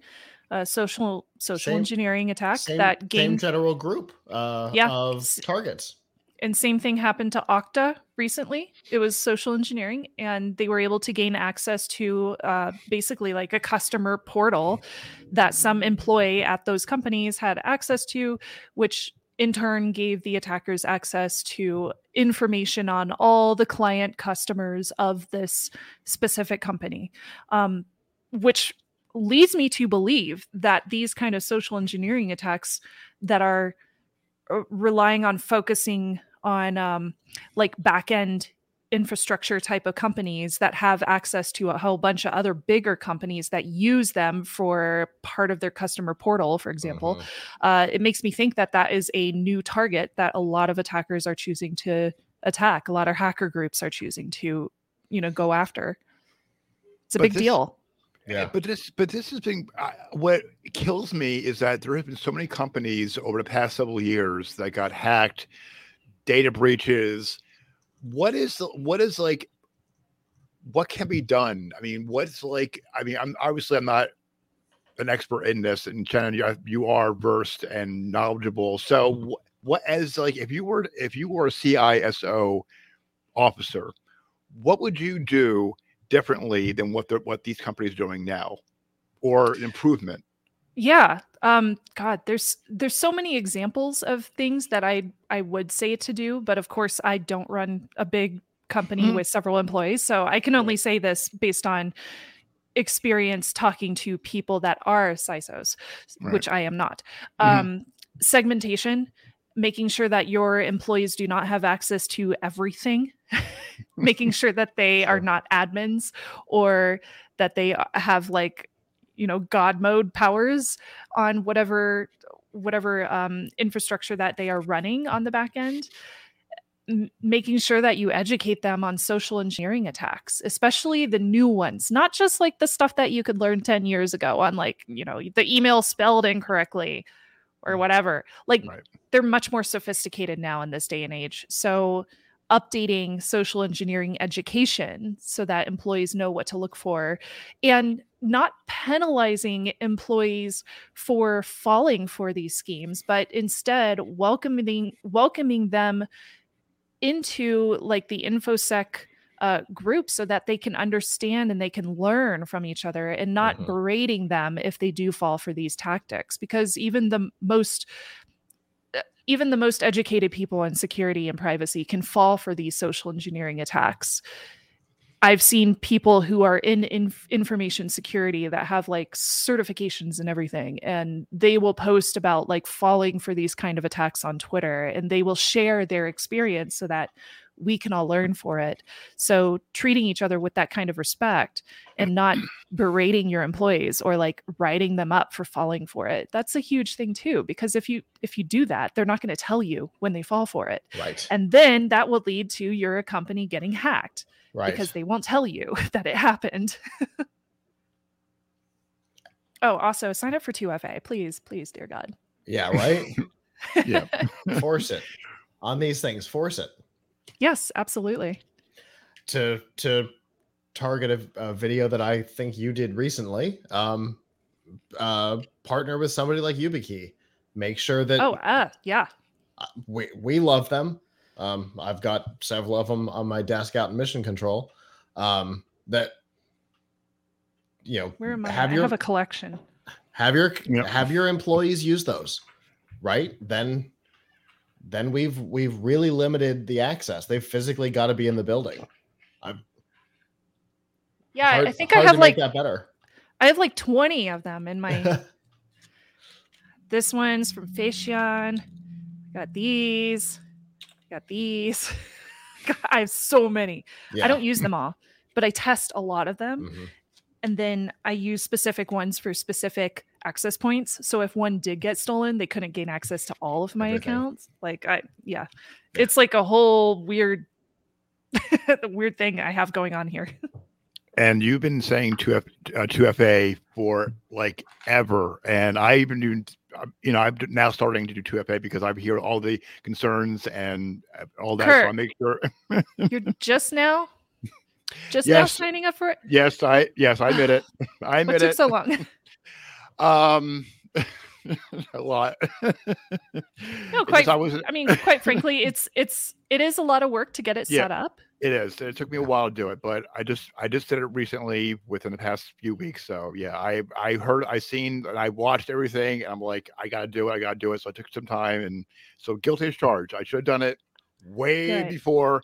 A social social same, engineering attack same, that gained same general group uh, yeah. of targets. And same thing happened to Okta recently. It was social engineering, and they were able to gain access to uh, basically like a customer portal that some employee at those companies had access to, which in turn gave the attackers access to information on all the client customers of this specific company, um, which leads me to believe that these kind of social engineering attacks that are uh, relying on focusing on um, like back end infrastructure type of companies that have access to a whole bunch of other bigger companies that use them for part of their customer portal for example. Mm-hmm. uh, it makes me think that that is a new target that a lot of attackers are choosing to attack. A lot of hacker groups are choosing to you know go after. It's a but big this, deal. Yeah. But this but this has been uh, what kills me is that there have been so many companies over the past several years that got hacked data breaches. What is what is like what can be done? I mean, what's like? I mean, I'm obviously I'm not an expert in this, and Shannon, you, you are versed and knowledgeable. So, what, as like if you were if you were a CISO officer, what would you do differently than what the, what these companies are doing now, or an improvement? Yeah. Um god, there's there's so many examples of things that I I would say to do, but of course I don't run a big company mm-hmm. with several employees, so I can only say this based on experience talking to people that are CISOs, right. which I am not. Mm-hmm. Um segmentation, making sure that your employees do not have access to everything, making sure that they are not admins or that they uh, have like you know god mode powers on whatever whatever um, infrastructure that they are running on the back end M- making sure that you educate them on social engineering attacks especially the new ones not just like the stuff that you could learn 10 years ago on like you know the email spelled incorrectly or mm. whatever like right. they're much more sophisticated now in this day and age so updating social engineering education so that employees know what to look for and not penalizing employees for falling for these schemes but instead welcoming welcoming them into like the infosec uh, group so that they can understand and they can learn from each other and not uh-huh. berating them if they do fall for these tactics because even the most even the most educated people in security and privacy can fall for these social engineering attacks. I've seen people who are in, in, information security that have like certifications and everything, and they will post about like falling for these kind of attacks on Twitter, and they will share their experience so that we can all learn for it. So treating each other with that kind of respect and not berating your employees or like writing them up for falling for it. That's a huge thing too because if you if you do that, they're not going to tell you when they fall for it. Right. And then that will lead to your company getting hacked. Right. Because they won't tell you that it happened. oh, also sign up for 2FA, please, please, dear God. Yeah, right? yeah. Force it on these things. Force it. Yes, absolutely. To to target a, a video that I think you did recently, um, uh, partner with somebody like YubiKey. Make sure that oh, uh, yeah, uh, we we love them. Um, I've got several of them on my desk out in Mission Control. Um, that you know, where am I? Have I your, have a collection. Have your yep. have your employees use those, right? Then then we've we've really limited the access. They've physically got to be in the building. I'm, yeah, hard, I think I have like that better. I have like 20 of them in my this one's from Fashion. Got these. Got these. I have so many. Yeah. I don't use them all, but I test a lot of them. Mm-hmm. and then I use specific ones for specific access points. So if one did get stolen, they couldn't gain access to all of my Everything. accounts. Like I yeah. It's like a whole weird weird thing I have going on here. And you've been saying 2F, uh, 2FA for like ever. And I even do, uh, you know, I'm now starting to do 2FA because I hear all the concerns and uh, all that. So I make sure. You're just now just now signing up for it. yes, I, yes, I admit it. I admit took it. so long? Um, a lot. No, quite I was, I mean, quite frankly, it's it's it is a lot of work to get it Yeah. set up. It is. It took me a while to do it, but I just I just did it recently within the past few weeks. So yeah, I I heard I seen and I watched everything and I'm like, I gotta do it, I gotta do it. So I took some time and so guilty as charged. I should have done it way Good. before.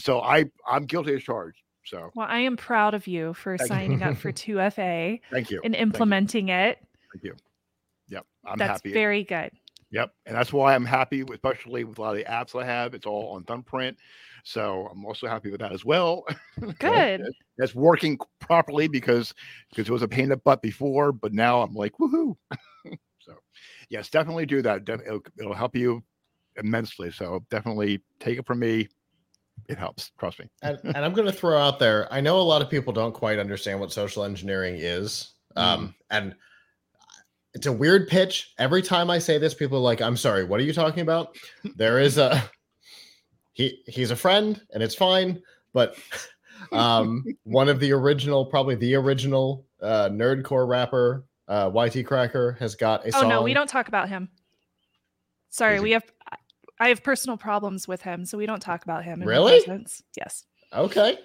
So I I'm guilty as charged. So Well, I am proud of you for Thank you. signing up for 2FA thank you. and implementing it. Thank you. Yep. I'm That's happy. very good. Yep. And that's why I'm happy, with, especially with a lot of the apps I have. It's all on thumbprint. So I'm also happy with that as well. Good. that's working properly because because it was a pain in the butt before, but now I'm like woohoo. so yes, definitely do that. It'll, it'll help you immensely. So definitely take it from me. It helps. Trust me. and, and I'm going to throw out there. I know a lot of people don't quite understand what social engineering is, um, and it's a weird pitch. Every time I say this, people are like, "I'm sorry, what are you talking about?" there is a he he's a friend, and it's fine. But um, one of the original, probably the original uh, nerdcore rapper, uh, YT Cracker, has got a Oh song. no, we don't talk about him. Sorry, we have I have personal problems with him, so we don't talk about him. Really? Yes. Okay,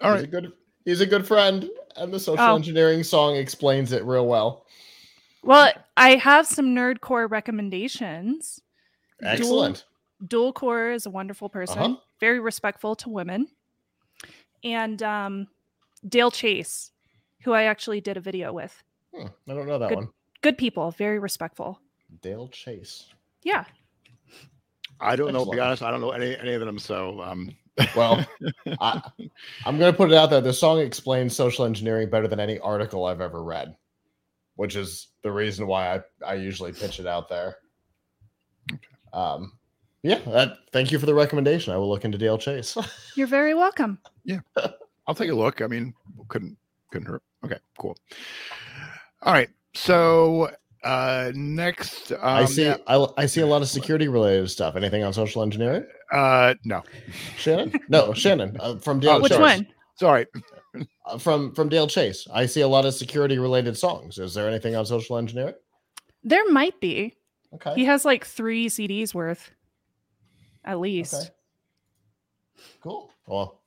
All he's right. a good he's a good friend, and the social Oh. engineering song explains it real well. Well, I have some nerdcore recommendations. Dual- Excellent. Dual Core is a wonderful person, Uh-huh. very respectful to women. And um, Dale Chase, who I actually did a video with. Hmm, I don't know that Good. one. Good people, very respectful. Dale Chase. Yeah. I don't know. To be honest, I don't know any any of them. So um. Well, I, I'm going to put it out there. The song explains social engineering better than any article I've ever read, which is the reason why I, I usually pitch it out there. Um, yeah, that, thank you for the recommendation. I will look into Dale Chase. You're very welcome. Yeah, I'll take a look. I mean, couldn't couldn't hurt. Okay, cool. All right. So uh next um, I see. yeah, I, I see a lot of security related stuff. Anything on social engineering, uh no. Shannon? No, Shannon uh, from Dale. Oh, Which Chase. one? Sorry. Uh, from from Dale Chase. I see a lot of security related songs. Is there anything on social engineering? There might be. Okay. He has like three CDs worth, at least. Okay. Cool. Well,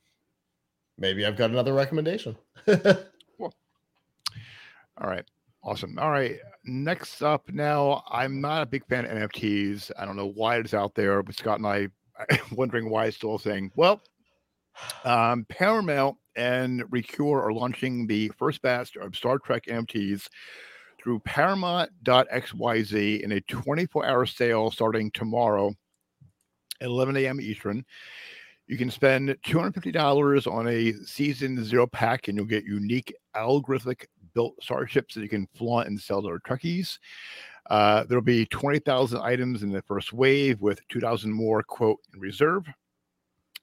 maybe I've got another recommendation. All right. Awesome. All right. Next up now, I'm not a big fan of NFTs. I don't know why it's out there, but Scott and I wondering why it's still a thing. Well, um, Paramount and Recur are launching the first batch of Star Trek NFTs through Paramount.xyz in a 24 hour sale starting tomorrow at 11 a.m. Eastern. You can spend $250 on a season zero pack and you'll get unique algorithmic built starships that you can flaunt and sell to our Trekkies. Uh, there'll be 20,000 items in the first wave with 2,000 more, quote, in reserve.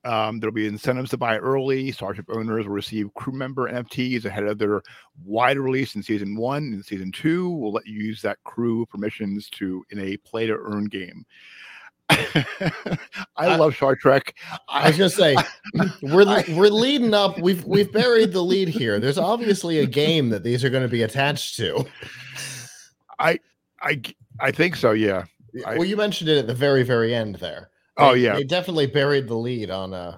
Um, there'll be incentives to buy early. Starship owners will receive crew member NFTs ahead of their wide release in season one and season two. We'll let you use that crew permissions to in a play to earn game. I I- love Star Trek. I was gonna say we're we're leading up. We've we've buried the lead here. There's obviously a game that these are going to be attached to. I I I think so. Yeah. I- well, you mentioned it at the very very end there. Oh, yeah. they definitely buried the lead on uh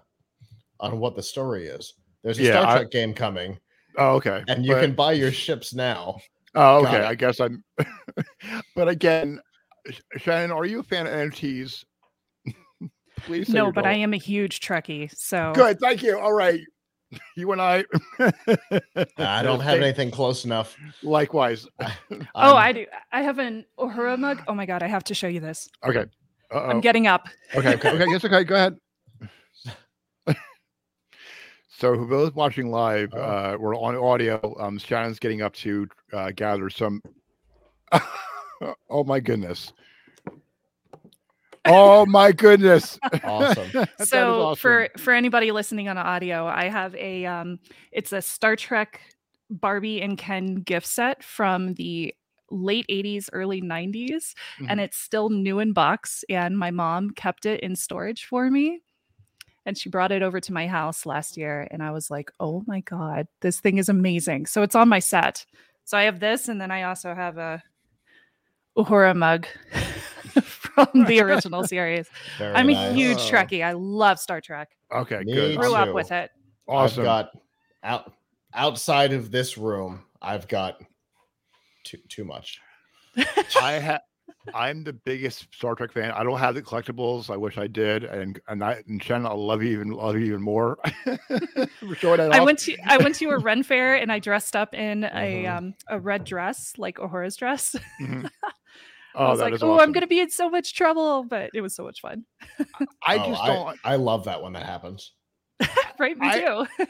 on what the story is. There's a Yeah, Star I- Trek game coming, Oh, okay. and you But- can buy your ships now. Oh, okay. I guess I'm. but again, Shannon, are you a fan of NFTs? Please. say No, you're but I am a huge Trekkie. So Good. Thank you. All right. You and I. I don't have anything close enough. Likewise. Oh, I'm- I do. I have an Uhura mug. Oh my god, I have to show you this. Okay. Uh-oh. I'm getting up. Okay. Okay. Yes. Okay. Go ahead. So for those watching live, Oh. uh, we're on audio. Um, Shannon's getting up to uh, gather some. Oh my goodness! Oh my goodness! Awesome. So awesome. for for anybody listening on audio i have a um it's a star trek barbie and ken gift set from the late 80s early 90s and it's still new in box and my mom kept it in storage for me and she brought it over to my house last year and i was like oh my god this thing is amazing so it's on my set so i have this and then i also have a uhura mug from the original series Very I'm a huge Oh. Trekkie. I love Star Trek. okay, Me good, too. Grew up with it. awesome. I've got out outside of this room. I've got too too much. I have. I'm the biggest Star Trek fan. I don't have the collectibles. I wish I did, and and I and Shannon, I love you even love you even more. For showing that I off. went to I went to a Ren fair and I dressed up in a Mhm. um a red dress, like Uhura's dress. Mhm. I Oh, was that like, is oh, I'm gonna be in so much trouble, but it was so much fun. I Oh, just don't. I, love that when that happens. right, me I- too.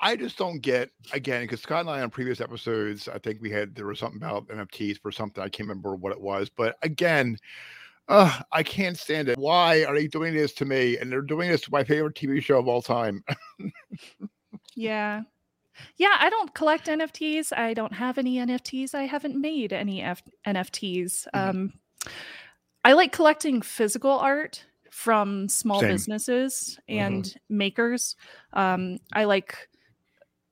I just don't get again because Scott and I on previous episodes, I think we had there was something about NFTs for something I can't remember what it was, but again, uh, I can't stand it. Why are they doing this to me? And they're doing this to my favorite TV show of all time. yeah. Yeah, I don't collect NFTs. I don't have any NFTs. I haven't made any F- NFTs. Mhm. Um, I like collecting physical art from small Same. businesses and makers. Um, I like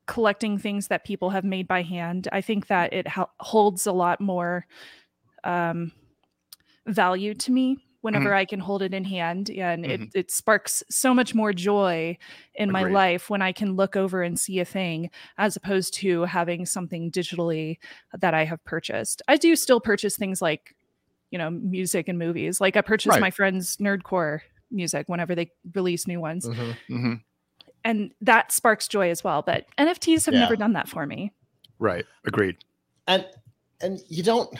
collecting things that people have made by hand. I think that it holds a lot more um, value to me whenever I can hold it in hand, and it, it sparks so much more joy in my life when I can look over and see a thing as opposed to having something digitally that I have purchased. I do still purchase things like, you know, music and movies. Like I purchase Right. my friends' nerdcore music whenever they release new ones, Mhm. hmm and that sparks joy as well. But NFTs have Yeah. never done that for me. Right. Agreed. And and you don't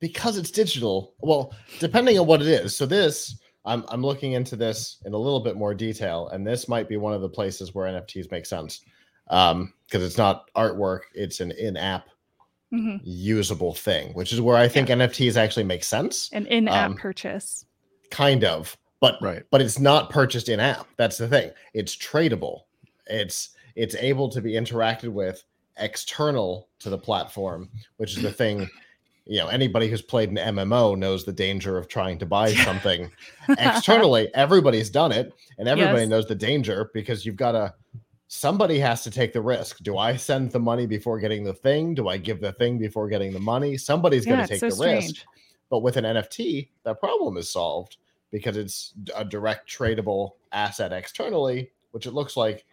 because it's digital. Well, depending on what it is. So this, I'm I'm looking into this in a little bit more detail, and this might be one of the places where NFTs make sense. Um, because it's not artwork, it's an in-app Mhm. usable thing, which is where I think NFTs actually make sense. An in-app Um, purchase. Kind of, but Right. but it's not purchased in app. That's the thing. It's tradable. It's it's able to be interacted with external to the platform, which is the thing. You know, anybody who's played an MMO knows the danger of trying to buy something externally. Everybody's done it, and everybody Yes. knows the danger because you've got to. Somebody has to take the risk. Do I send the money before getting the thing? Do I give the thing before getting the money? Somebody's going to take so the risk. But with an NFT, that problem is solved because it's a direct tradable asset externally, which it looks like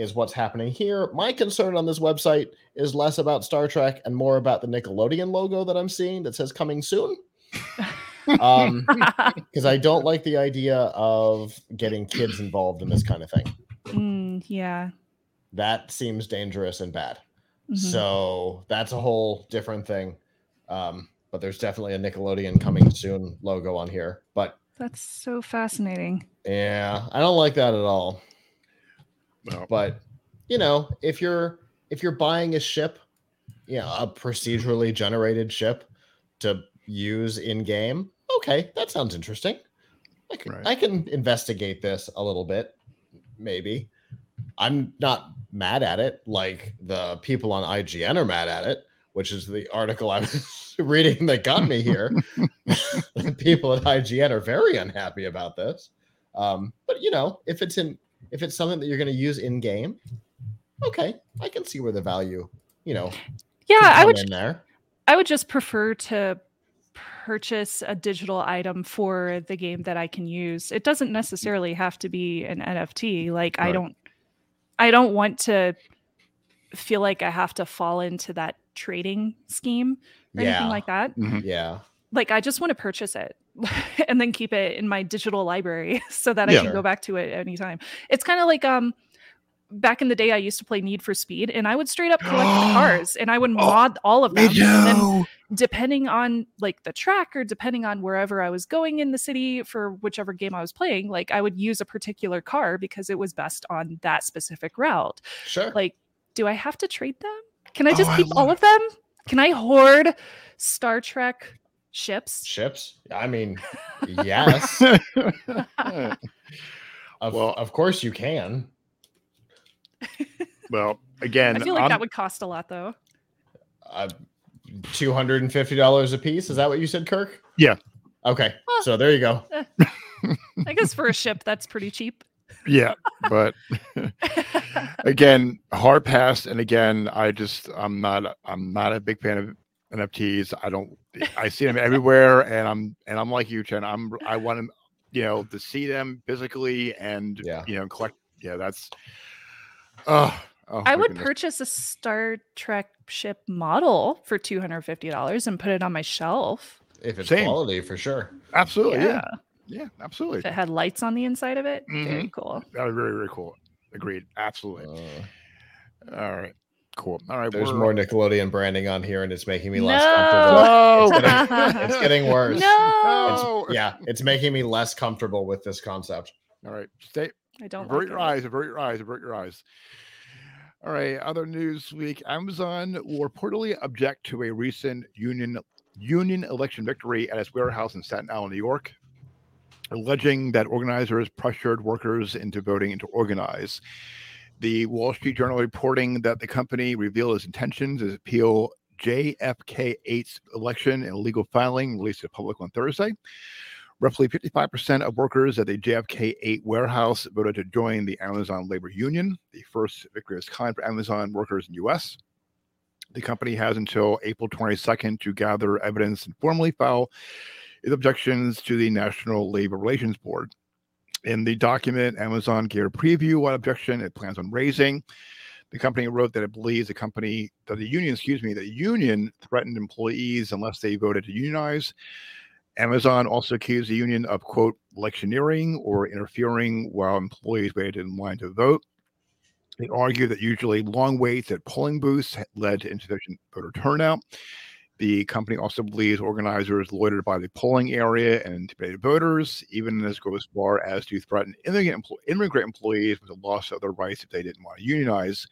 is what's happening here. My concern on this website is less about Star Trek and more about the Nickelodeon logo that I'm seeing that says coming soon. Um, because I don't like the idea of getting kids involved in this kind of thing. Mm, yeah. That seems dangerous and bad. Mhm. So that's a whole different thing. Um, but there's definitely a Nickelodeon coming soon logo on here. But That's so fascinating. yeah, I don't like that at all. But you know, if you're if you're buying a ship, you know, a procedurally generated ship to use in game, okay, that sounds interesting. I can, Right. I can investigate this a little bit, maybe. I'm not mad at it like the people on IGN are mad at it, which is the article I was reading that got me here. the people at IGN are very unhappy about this. Um, but you know, if it's in if it's something that you're going to use in game, okay, I can see where the value, you know, Yeah, I would in there. I would just prefer to purchase a digital item for the game that I can use. It doesn't necessarily have to be an NFT. Like I don't I don't want to feel like I have to fall into that trading scheme or Yeah, anything like that. mhm. yeah, Like I just want to purchase it and then keep it in my digital library so that I Yeah. can go back to it anytime. It's kind of like um back in the day I used to play Need for Speed and I would straight up collect the cars and I would mod all of them and then depending on like the track or depending on wherever I was going in the city for whichever game I was playing, like I would use a particular car because it was best on that specific route. Sure. Like, do I have to trade them? Can I just Oh, I keep all of them? Can I hoard Star Trek ships? Ships? I mean, yes. Of, Well- of course you can. well, again, I feel like I'm- that would cost a lot though. Uh, Two hundred and fifty dollars a piece. Is that what you said, Kirk? Yeah. Okay. Well- so there you go. I guess for a ship, that's pretty cheap. yeah, but again, hard pass. And again, I just I'm not I'm not a big fan of NFTs. I don't I see them everywhere, and I'm and I'm like you, Chen. I'm I want them, you know, to see them physically and Yeah. you know collect. Yeah, that's. Oh, oh I would goodness. purchase a Star Trek ship model for two hundred fifty dollars and put it on my shelf. If it's Same. quality, for sure. absolutely. Yeah, yeah, yeah, absolutely. if it had lights on the inside of it, very cool. That was very very cool. Agreed. Absolutely. Uh, All right. Cool. All right. there's more Nickelodeon branding on here, and it's making me less No. comfortable. No. It's getting, it's getting worse. No, It's- yeah, it's making me less comfortable with this concept. All right. Stay. I don't avert like your it. eyes. Avert your eyes. Avert your eyes. All right. Other news week: Amazon will reportedly object to a recent union union election victory at its warehouse in Staten Island, New York, alleging that organizers pressured workers into voting to organize. The Wall Street Journal reporting that the company revealed its intentions to appeal JFK8's election in a legal filing released to the public on Thursday. Roughly 55% of workers at the JFK 8 warehouse voted to join the Amazon Labor Union, the first victory of its kind for Amazon workers in the U.S. The company has until April 22nd to gather evidence and formally file its objections to the National Labor Relations Board. In the document, Amazon gave a preview what objection it plans on raising. The company wrote that it believes the company, that the union, excuse me, the union threatened employees unless they voted to unionize. Amazon also accused the union of, quote, electioneering or interfering while employees waited in line to vote. They argue that usually long waits at polling booths led to insufficient voter turnout. The company also believes organizers loitered by the polling area and intimidated voters, even as far as to threaten immigrant, immigrant employees with the loss of their rights if they didn't want to unionize.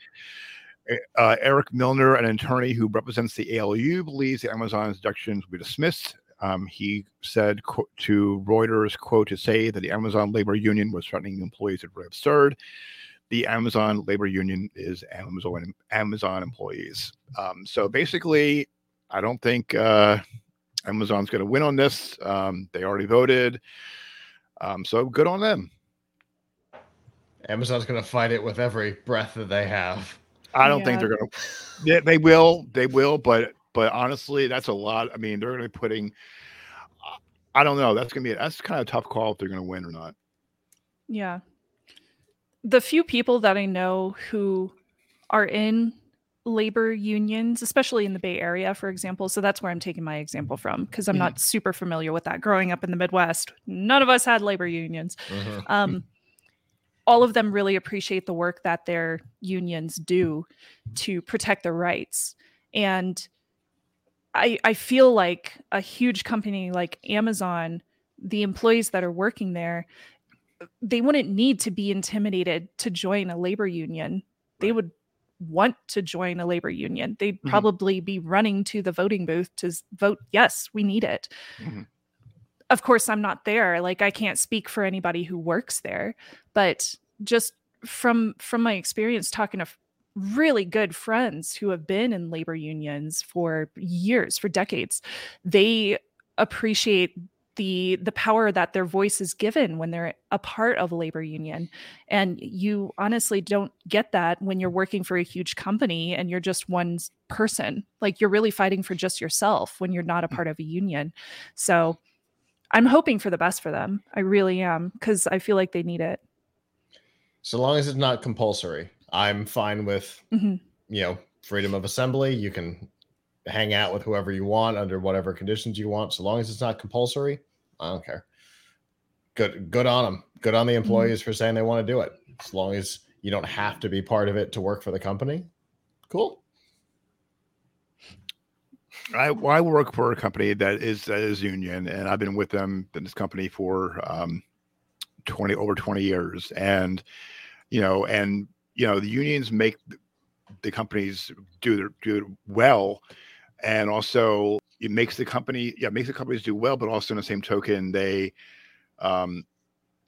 Uh, Eric Milner, an attorney who represents the ALU, believes the Amazon's objections will be dismissed. Um, he said to Reuters, quote, to say that the Amazon labor union was threatening employees is very absurd. The Amazon labor union is Amazon Amazon employees. Um, so basically, I don't think uh, Amazon's going to win on this. Um, they already voted. Um, so good on them. Amazon's going to fight it with every breath that they have. I don't think they're going to. They, they will. They will. But but honestly, that's a lot. I mean, they're going to be putting. I don't know. That's going to be that's kind of a tough call if they're going to win or not. Yeah. The few people that I know who are in labor unions, especially in the Bay Area, for example. So that's where I'm taking my example from because I'm Mhm. not super familiar with that. Growing up in the Midwest, none of us had labor unions. Mhm. Um, all of them really appreciate the work that their unions do to protect their rights. And I, I feel like a huge company like Amazon, the employees that are working there, they wouldn't need to be intimidated to join a labor union. They would want to join a labor union. They'd Mhm. probably be running to the voting booth to vote, yes, we need it. Mhm. Of course, I'm not there. Like I can't speak for anybody who works there, but just from from my experience talking to really good friends who have been in labor unions for years, for decades, they appreciate the the power that their voice is given when they're a part of a labor union and you honestly don't get that when you're working for a huge company and you're just one person like you're really fighting for just yourself when you're not a part of a union so i'm hoping for the best for them i really am because i feel like they need it So long as it's not compulsory, I'm fine with Mhm. you know freedom of assembly. You can hang out with whoever you want under whatever conditions you want. So long as it's not compulsory, I don't care. Good, good on them. Good on the employees for saying they want to do it. As long as you don't have to be part of it to work for the company, cool. I, well, I work for a company that is that is union, and I've been with them in this company for um, twenty over twenty years, and you know, and you know, the unions make the companies do their, do well, and also it makes the company yeah makes the companies do well, but also in the same token they um,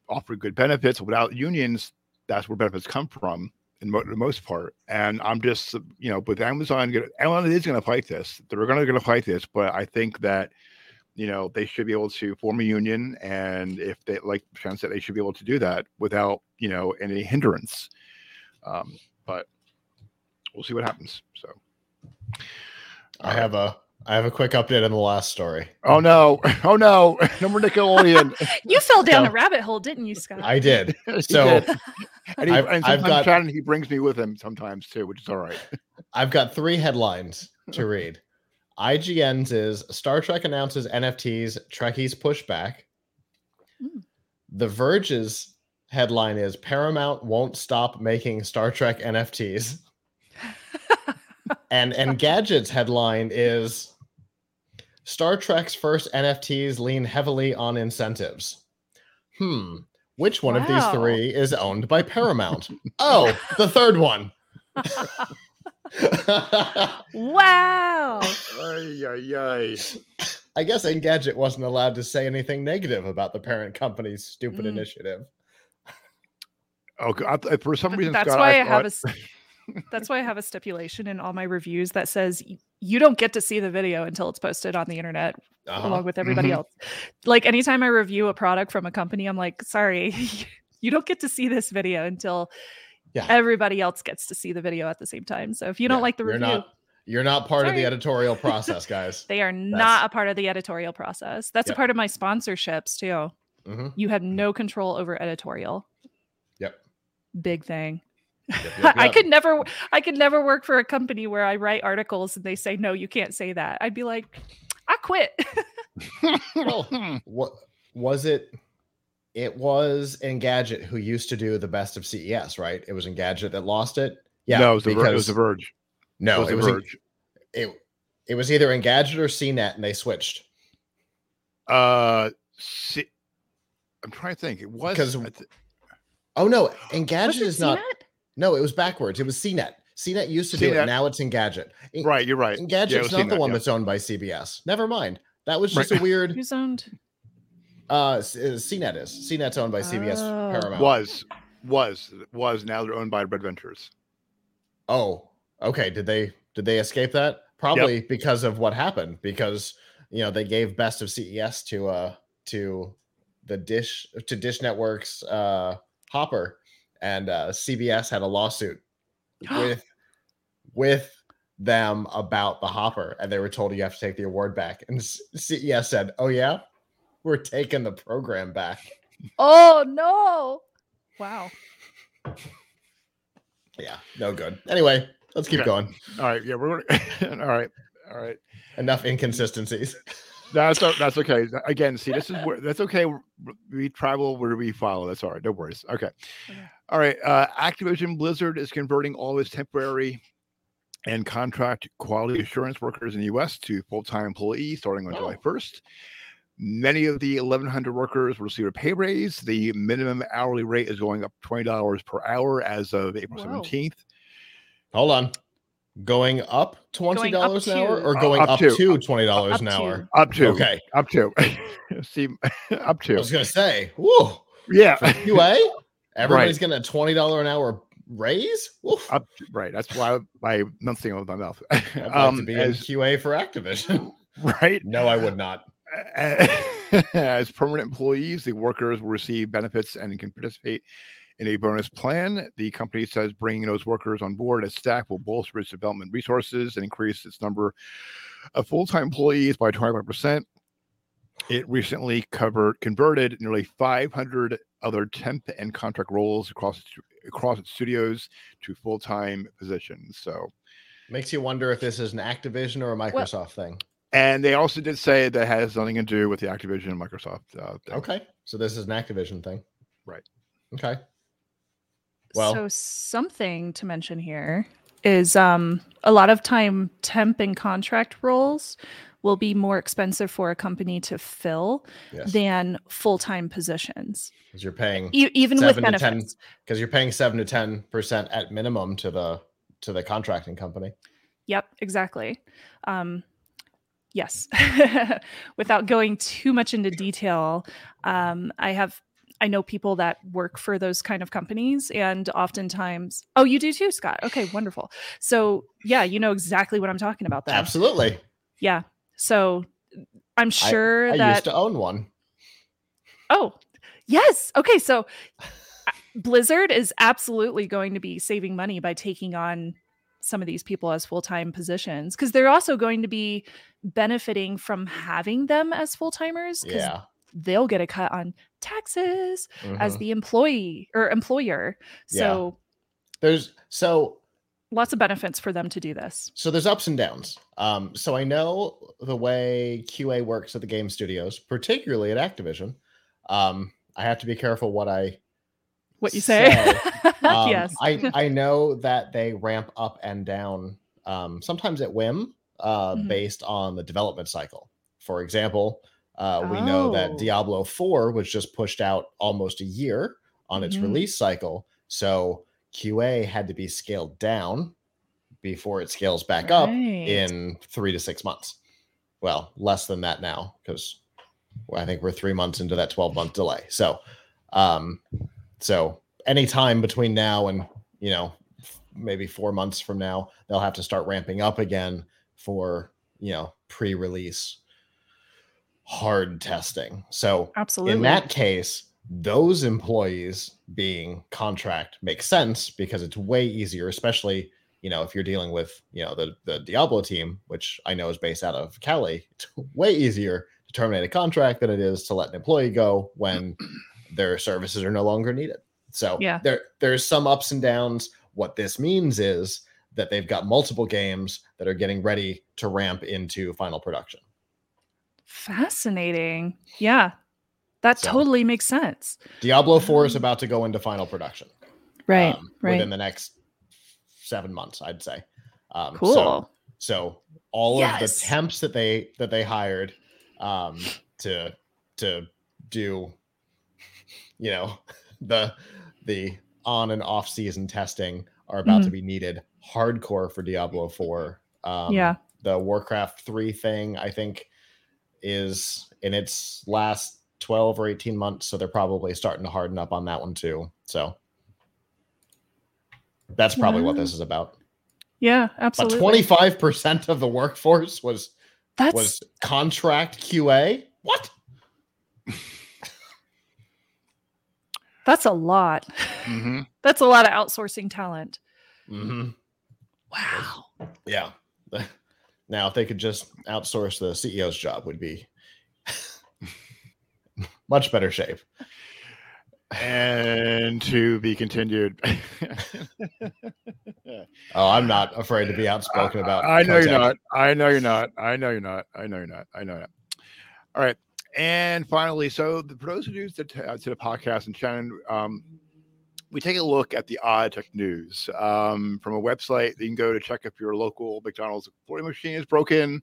offer good benefits. Without unions, that's where benefits come from in mo- the most part. And I'm just, you know, with Amazon, Amazon is going to fight this. They're going to fight this, but I think that, you know, they should be able to form a union, and if they, like Sean said, they should be able to do that without, you know, any hindrance. Um, but we'll see what happens. So, I have a I have a quick update on the last story. Oh no! Oh no! No more Nickelodeon. you fell down a rabbit hole, didn't you, Scott? I did. So, did. and, he, I've- and I've sometimes got- Shannon, he brings me with him sometimes too, which is all right. I've got three headlines to read. IGN's is Star Trek announces NFTs, Trekkies pushback. Hmm. The Verge's headline is Paramount won't stop making Star Trek NFTs. And and Gadget's headline is Star Trek's first NFTs lean heavily on incentives. Hmm. Which one of these three is owned by Paramount? oh, the third one. wow. ay, ay, ay. I guess Engadget wasn't allowed to say anything negative about the parent company's stupid Mm. initiative. Oh, God, I- for some reason, that's Scott, why I, I, have a thought- s- that's why I have a stipulation in all my reviews that says you don't get to see the video until it's posted on the internet Uh-huh. along with everybody Mhm. else. Like anytime I review a product from a company, I'm like, sorry, you don't get to see this video until Yeah. everybody else gets to see the video at the same time. So if you don't Yeah, like the you're review, not you're not part of the editorial process, guys. they are not a part of the editorial process. That's Yep. a part of my sponsorships too. hmm You have no control over editorial. Yep. Big thing. Yep, yep, I could never I could never work for a company where I write articles and they say no, you can't say that. I'd be like, I quit. Well, what was it? It was Engadget who used to do the best of CES, right? It was Engadget that lost it. Yeah, no, it was, the, Ver- it was the Verge. no, it it was was the En- Verge. it, it was either Engadget or CNET, and they switched. Uh, see, I'm trying to think. It was 'Cause I th- Oh no, Was Engadget it is not. CNET? No, it was backwards. It was CNET. CNET used to do it. Now it's Engadget. En- right. You're right. Engadget's Yeah, it was not the one yeah. that's owned by CBS. Never mind. That was Right. just a weird. Who's owned? Uh, uh, CNET is CNET's owned by CBS Oh. Paramount. was was was now they're owned by Red Ventures. Oh, okay. Did they did they escape that? Probably because of what happened. Because you know they gave best of CES to uh to the Dish to Dish Network's uh Hopper, and uh, CBS had a lawsuit with with them about the Hopper, and they were told you have to take the award back. And C- CES said, "Oh yeah, we're taking the program back." Oh no. Wow. Yeah, no good. Anyway, let's keep Okay. going. All right. Yeah, we're all right. All right. Enough inconsistencies. That's o- that's okay. Again, see, this is where that's okay. We travel where we follow. That's all right. No worries. Okay. Okay. All right. Uh, Activision Blizzard is converting all its temporary and contract quality assurance workers in the U.S. to full-time employees starting on July Oh. 1st. Many of the 1,100 workers will receive a pay raise. The minimum hourly rate is going up $20 per hour as of April Whoa. 17th. Hold on. Going up twenty dollars an hour, to- or Uh, going up up, to. to twenty dollars an to. hour? Up to Okay, up to see up to. I was gonna say, whoa, yeah for QA, everybody's getting a twenty dollar an hour raise. Woof. up to, right that's why I nothing with my mouth I'd like um to be in QA for Activision. right no, I would not. as permanent employees the workers will receive benefits and can participate in a bonus plan the company says bringing those workers on board as staff will bolster its development resources and increase its number of full-time employees by 25% it recently covered converted nearly 500 other temp and contract roles across across its studios to full-time positions so Makes you wonder if this is an Activision or a Microsoft thing. and they also did say that has nothing to do with the activision and microsoft uh. Okay, so this is an Activision thing. Right. Okay. Well- so something to mention here. is um, a lot of time temp and contract roles will be more expensive for a company to fill Yes. than full-time positions Because you're paying e- even with Seven to 10 benefits because you're paying seven to ten percent at minimum to the to the contracting company. Yep, exactly. Um, yes. Without going too much into detail, um, I have I know people that work for those kind of companies, and oftentimes, oh, you do too, Scott. Okay, wonderful. So yeah, you know exactly what I'm talking about. Then, Absolutely. yeah. So I'm sure that. I that used to own one. Oh, yes. Okay. So Blizzard is absolutely going to be saving money by taking on some of these people as full time positions because they're also going to be benefiting from having them as full timers because Yeah. they'll get a cut on taxes as Mhm. the employee or employer. Yeah. So There's so lots of benefits for them to do this. so there's ups and downs. Um, so I know the way QA works at the game studios, particularly at Activision. Um, I have to be careful what I What you say? Um, yes. I I know that they ramp up and down um, sometimes at whim, uh, Mhm. based on the development cycle. For example, uh, we know Oh. that Diablo Four was just pushed out almost a year on its Mhm. release cycle, so QA had to be scaled down before it scales back up in three to six months. Well, less than that now because I think we're three months into that 12 month delay. So, um, so any time between now and you know maybe four months from now, they'll have to start ramping up again for you know pre-release hard testing. So Absolutely. in that case, those employees being contract makes sense because it's way easier, especially you know if you're dealing with you know the the Diablo team, which I know is based out of Cali. It's way easier to terminate a contract than it is to let an employee go when their services are no longer needed. So Yeah. there there's some ups and downs. What this means is that they've got multiple games that are getting ready to ramp into final production. Fascinating. Yeah. That So- totally makes sense. Diablo 4 is Um, about to go into final production. Right. um, right. within the next seven months, I'd say. Um, cool. So, so all of the temps that they that they hired um, to to do, you know, the the on and off season testing are about to be needed hardcore for Diablo Four. Um, Mm-hmm. Yeah. the Warcraft Three thing I think is in its last 12 or 18 months so they're probably starting to harden up on that one too so that's probably what this is about yeah. Absolutely. but 25% of the workforce was That's was contract qa what that's a lot. Mhm. That's a lot of outsourcing talent. mm-hmm. Wow. yeah now if they could just outsource the ceo's job would be much better shape And to be continued. oh i'm not afraid to be outspoken about I know you're not. I know you're not. I know you're not. I know you're not. I know that. All right. And finally, so the, for those who use the, uh, to the podcast and Shannon, um, we take a look at the odd tech news um, from a website that you can go to check if your local McDonald's voting machine is broken,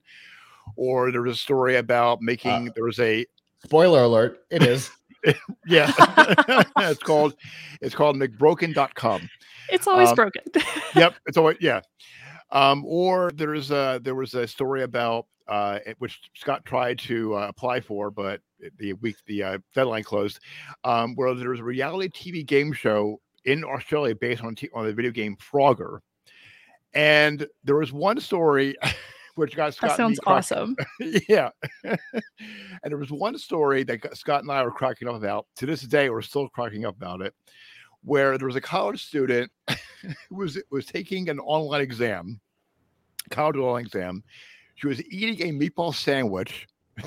or there was a story about making there was a spoiler alert it is yeah, it's called it's called McBroken.com. It's always Um, broken. yep it's always yeah um or there's a there was a story about uh which scott tried to uh, apply for but the week the uh, deadline closed um where there was a reality tv game show in australia based on t- on the video game frogger and there was one story which got scott that sounds awesome. yeah. and there was one story that Scott and I were cracking up about. To this day, we're still cracking up about it. Where there was a college student who was was taking an online exam, college online exam. She was eating a meatball sandwich.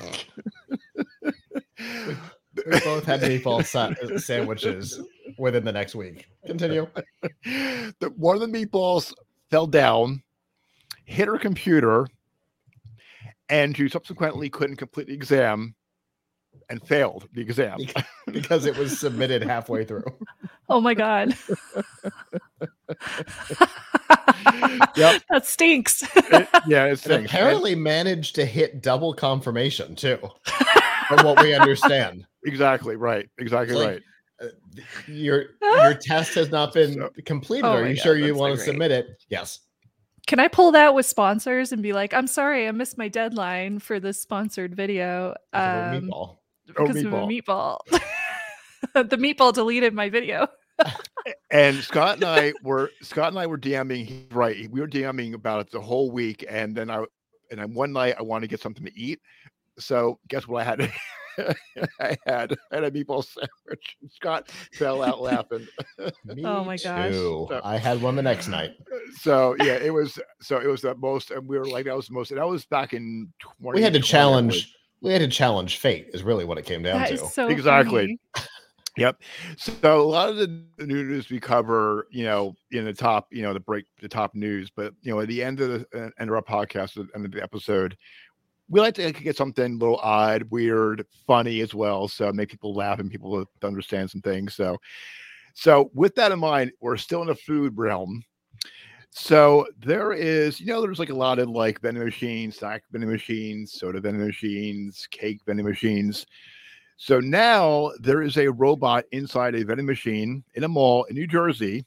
We both had meatball sa- sandwiches within the next week. Continue. the, one of the meatballs fell down, hit her computer, and she subsequently couldn't complete the exam and failed the exam. because it was submitted halfway through. Oh my god. Yep. That stinks. It- yeah, it's And apparently managed to hit double confirmation too, from what we understand. exactly right. Exactly like- right. Uh, your your test has not been So- completed. Oh Are you God, sure you want to submit it? Yes. Can I pull that with sponsors and be like, I'm sorry, I missed my deadline for this sponsored video Because of a um, meatball. Oh, because of a meatball. the meatball deleted my video. And Scott and I were Scott and I were DMing. Right. We were DMing about it the whole week, and then I and then one night I wanted to get something to eat. So guess what I had? I had I had a meatball sandwich. Scott fell out laughing. Me Oh my gosh. too. So- I had one the next night. So yeah, it was so it was the most, and we were like that was the most. And that was back in twenty. We had to challenge. We had to challenge fate. Is really what it came down That to. is so Exactly. Yep. So a lot of the new news we cover, you know, in the top, you know, the break, the top news, but you know, at the end of the uh, end of our podcast, at the end of the episode, we like to get something a little odd, weird, funny as well, so make people laugh and people understand some things. So, so with that in mind, we're still in the food realm. So there is, you know, there's like a lot of like vending machines, snack vending machines, soda vending machines, cake vending machines. So now there is a robot inside a vending machine in a mall in New Jersey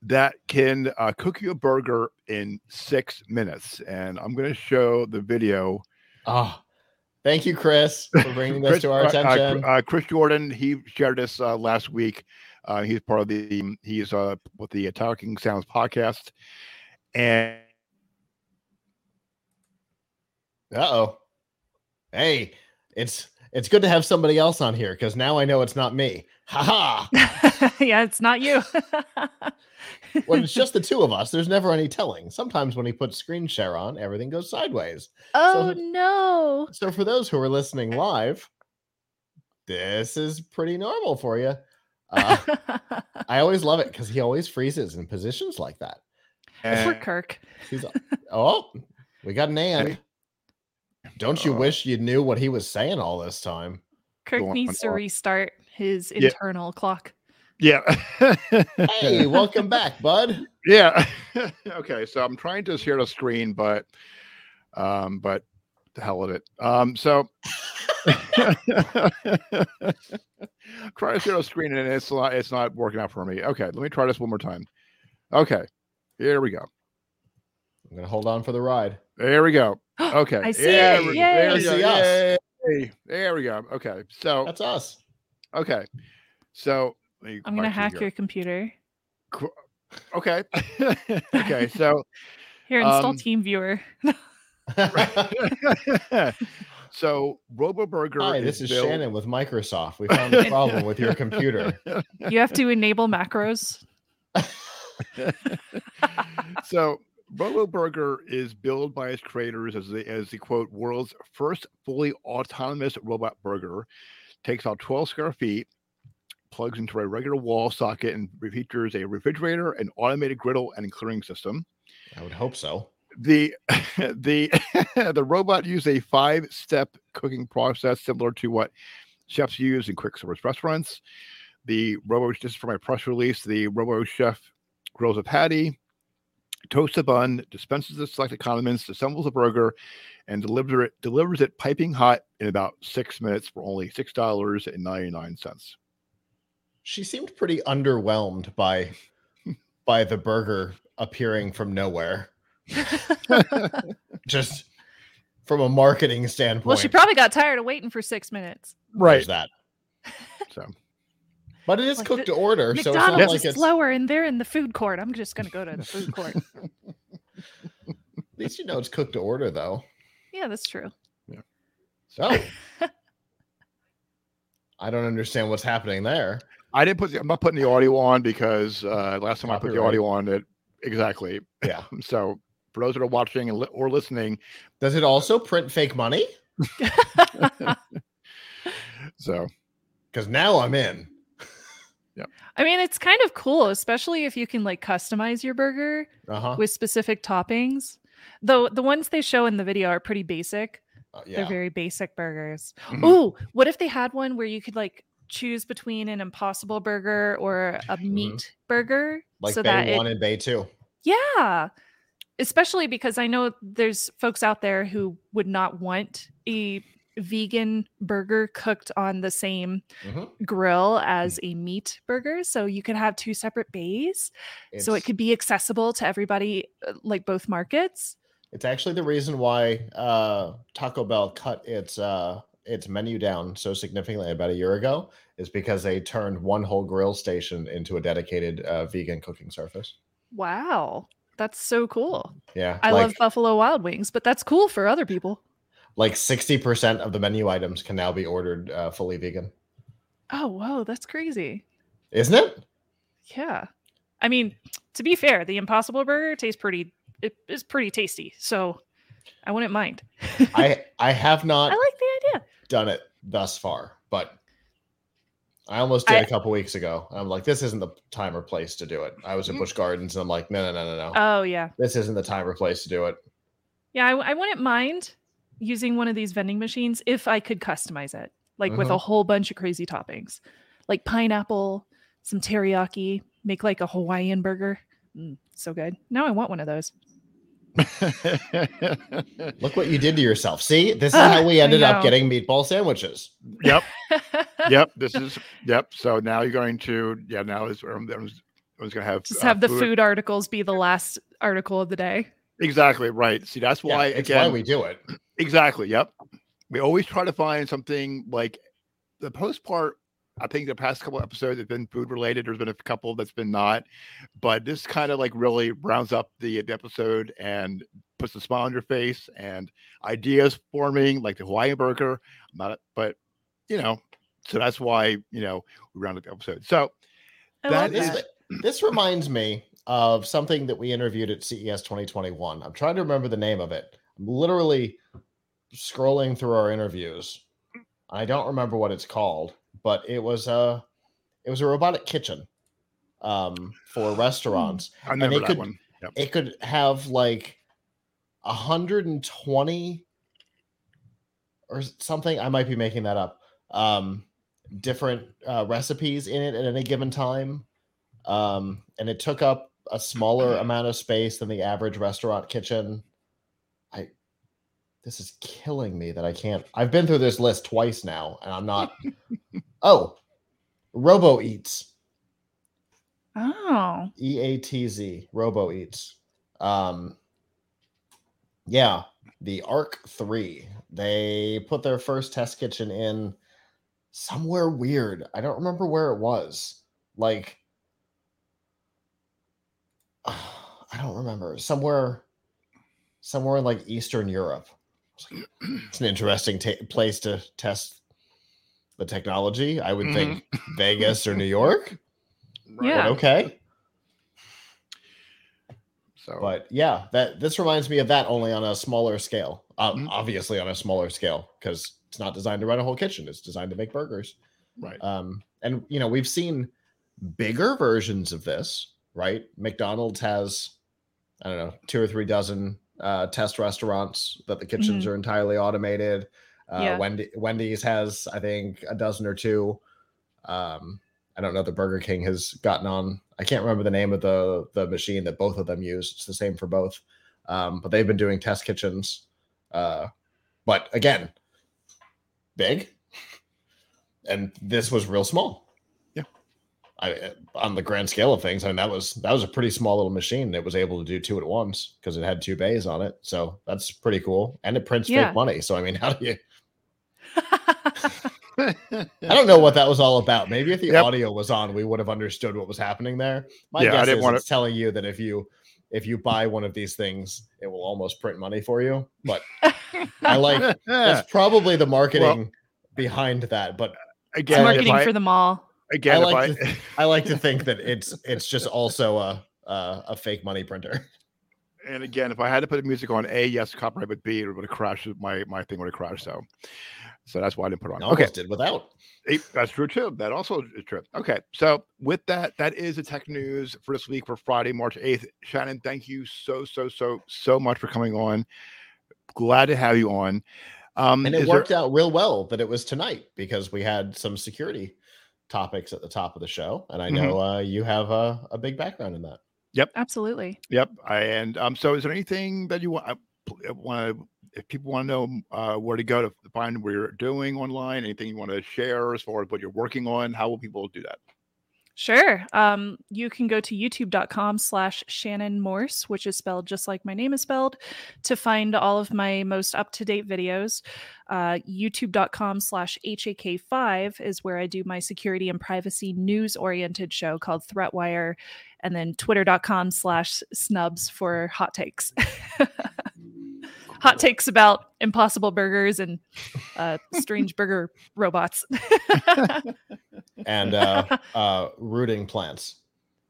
that can uh, cook you a burger in six minutes. And I'm going to show the video. Oh, thank you, Chris, for bringing this Chris, to our uh, uh, attention. uh, Chris Jordan, he shared this uh, last week. Uh, he's part of the, he's uh, with the Talking Sounds podcast. And Uh oh. Hey, it's it's good to have somebody else on here because now I know it's not me. Ha ha. yeah, it's not you. When it's just the two of us, there's never any telling. Sometimes when he puts screen share on, everything goes sideways. oh the- no. So for those who are listening live, this is pretty normal for you. Uh, I always love it because he always freezes in positions like that. For Kirk. He's oh, we got an and. Don't you Uh, wish you knew what he was saying all this time? Kirk Go on, needs to on. restart his Yeah. internal clock. yeah. Hey, welcome back, bud. Yeah. okay. So I'm trying to share the screen, but um, but the hell with it. Um, so try to share the screen and it's not it's not working out for me. Okay, let me try this one more time. Okay, here we go. I'm gonna hold on for the ride. There we go. Okay. I see There it. we, Yay. there we I go. see us. Yay. There we go. Okay. So That's us. okay. So I'm gonna hack your computer. Okay. okay. So Here, install Um, TeamViewer. so RoboBurger. Hi, this is built- Shannon with Microsoft. We found a problem with your computer. You have to enable macros. so RoboBurger is billed by its creators as the as the quote world's first fully autonomous robot burger. Takes out 12 square feet, plugs into a regular wall socket, and features a refrigerator, an automated griddle, and clearing system. I would hope so. the the the robot used a five step cooking process similar to what chefs use in quick service restaurants. The robo this is from a press release. The robo chef grills a patty, toasts a bun, dispenses the selected condiments, assembles a burger, and delivers it delivers it piping hot in about six minutes for only six dollars and ninety nine cents. She seemed pretty underwhelmed by by the burger appearing from nowhere. Just from a marketing standpoint. well, she probably got tired of waiting for six minutes. There's that. So But it is Like cooked the- to order, so it's not McDonald's like is it's slower, and they're in the food court. I'm just gonna go to the food court. at least you know it's cooked to order though. yeah, that's true. So I don't understand what's happening there. I didn't put the, I'm not putting the audio on because uh, last time I put the audio on it exactly. Yeah. So for those that are watching and li- or listening, Does it also print fake money? so Because now I'm in. I mean, it's kind of cool, especially if you can like customize your burger Uh-huh. with specific toppings. Though the ones they show in the video are pretty basic. Uh, They're very basic burgers. Mhm. Ooh, what if they had one where you could like choose between an impossible burger or a Mhm. meat burger Like so Bay that it, One and Bay Two. yeah especially because i know there's folks out there who would not want a vegan burger cooked on the same Mhm. grill as a meat burger so you could have two separate bays so it could be accessible to everybody uh, like both markets. It's actually the reason why uh, Taco Bell cut its uh, its menu down so significantly about a year ago, is because they turned one whole grill station into a dedicated uh, vegan cooking surface. wow. That's so cool. Yeah, i like, love buffalo wild wings but that's cool for other people like sixty percent of the menu items can now be ordered uh, fully vegan. oh whoa that's crazy Isn't it? Yeah. I mean, to be fair, the Impossible Burger tastes pretty it is pretty tasty. So I wouldn't mind. I I have not I like the idea. done it thus far, but I almost did I- a couple weeks ago. I'm like, this isn't the time or place to do it. I was at Mm. Busch Gardens, and I'm like, no, no, no, no, no. Oh yeah. this isn't the time or place to do it. Yeah, I, I wouldn't mind using one of these vending machines if I could customize it. Like with a whole bunch of crazy toppings. Like pineapple, some teriyaki, make like a Hawaiian burger. Mm, so good. Now I want one of those. Look what you did to yourself. See, this is how we ended up getting meatball sandwiches. yep. Yep. This is yep. So now you're going to yeah. Now is everyone's, everyone's going to have Just uh, have the food articles be the last article of the day. Exactly right. See, that's why it's again. why we do it. Exactly. Yep. We always try to find something like the post part. I think the past couple episodes have been food related. There's been a couple that's been not, but this kind of like really rounds up the, the episode and puts a smile on your face and ideas forming, like the Hawaiian burger. Not, but you know, so that's why you know we round up the episode. So I That love This, that. this reminds me of something that we interviewed at CES 2021. I'm trying to remember the name of it. I'm literally scrolling through our interviews. I don't remember what it's called, but it was a it was a robotic kitchen um, for restaurants. I remember it that could- one. Yep. it could have like 120 or something i might be making that up um different uh, recipes in it at any given time um and it took up a smaller amount of space than the average restaurant kitchen i this is killing me that i can't i've been through this list twice now and i'm not oh RoboEatz Oh. E A T Z, RoboEatz. Um, yeah, the Arc 3. They put their first test kitchen in somewhere weird. I don't remember where it was. Like, I don't remember. Somewhere, somewhere in like Eastern Europe. I like, It's an interesting ta- place to test the technology. I would think Vegas or New York. Right. Yeah. But okay. So but yeah that this reminds me of that only on a smaller scale um, Mhm. obviously on a smaller scale because it's not designed to run a whole kitchen it's designed to make burgers right. um, and you know we've seen bigger versions of this right mcdonald's has i don't know two or three dozen uh, test restaurants that the kitchens are entirely automated uh, Yeah. Wendy, wendy's has i think a dozen or two um, I don't know. The Burger King has gotten on. I can't remember the name of the the machine that both of them use. It's the same for both, um, but they've been doing test kitchens. Uh, but again, big, and this was real small. Yeah. I on the grand scale of things, I mean that was that was a pretty small little machine that was able to do two at once because it had two bays on it. So that's pretty cool, and it prints Yeah. fake money. So I mean, how do you? I don't know what that was all about. Maybe if the Yep. audio was on, we would have understood what was happening there. My Yeah, I guess didn't is wanna- it's telling you that if you if you buy one of these things, it will almost print money for you. But I like that's probably the marketing behind that. But again, if marketing I, for the mall. Again, I if like I, to I like to think that it's it's just also a a, a fake money printer. and again, if I had to put music on A, yes, copyright, but B, it would have crashed. My my thing would have crashed. So, so that's why I didn't put it on. Okay, did without. That's true too. That also is true. Okay, so with that, that is the tech news for this week for Friday, March eighth. Shannon, thank you so so so so much for coming on. Glad to have you on. Um, And it there- worked out real well that it was tonight because we had some security topics at the top of the show, and I know uh, you have a, a big background in that. Yep. Absolutely. Yep. I, and um, so is there anything that you want want to if people want to know uh, where to go to find what you're doing online, anything you want to share as far as what you're working on, how will people do that? Sure. Um, you can go to youtube.com slash Shannon Morse, which is spelled just like my name is spelled, to find all of my most up to date videos. Uh, youtube.com slash HAK5 is where I do my security and privacy news oriented show called Threatwire. And then twitter.com slash snubs for hot takes. hot takes about impossible burgers and uh, strange burger robots. And uh, uh, rooting plants.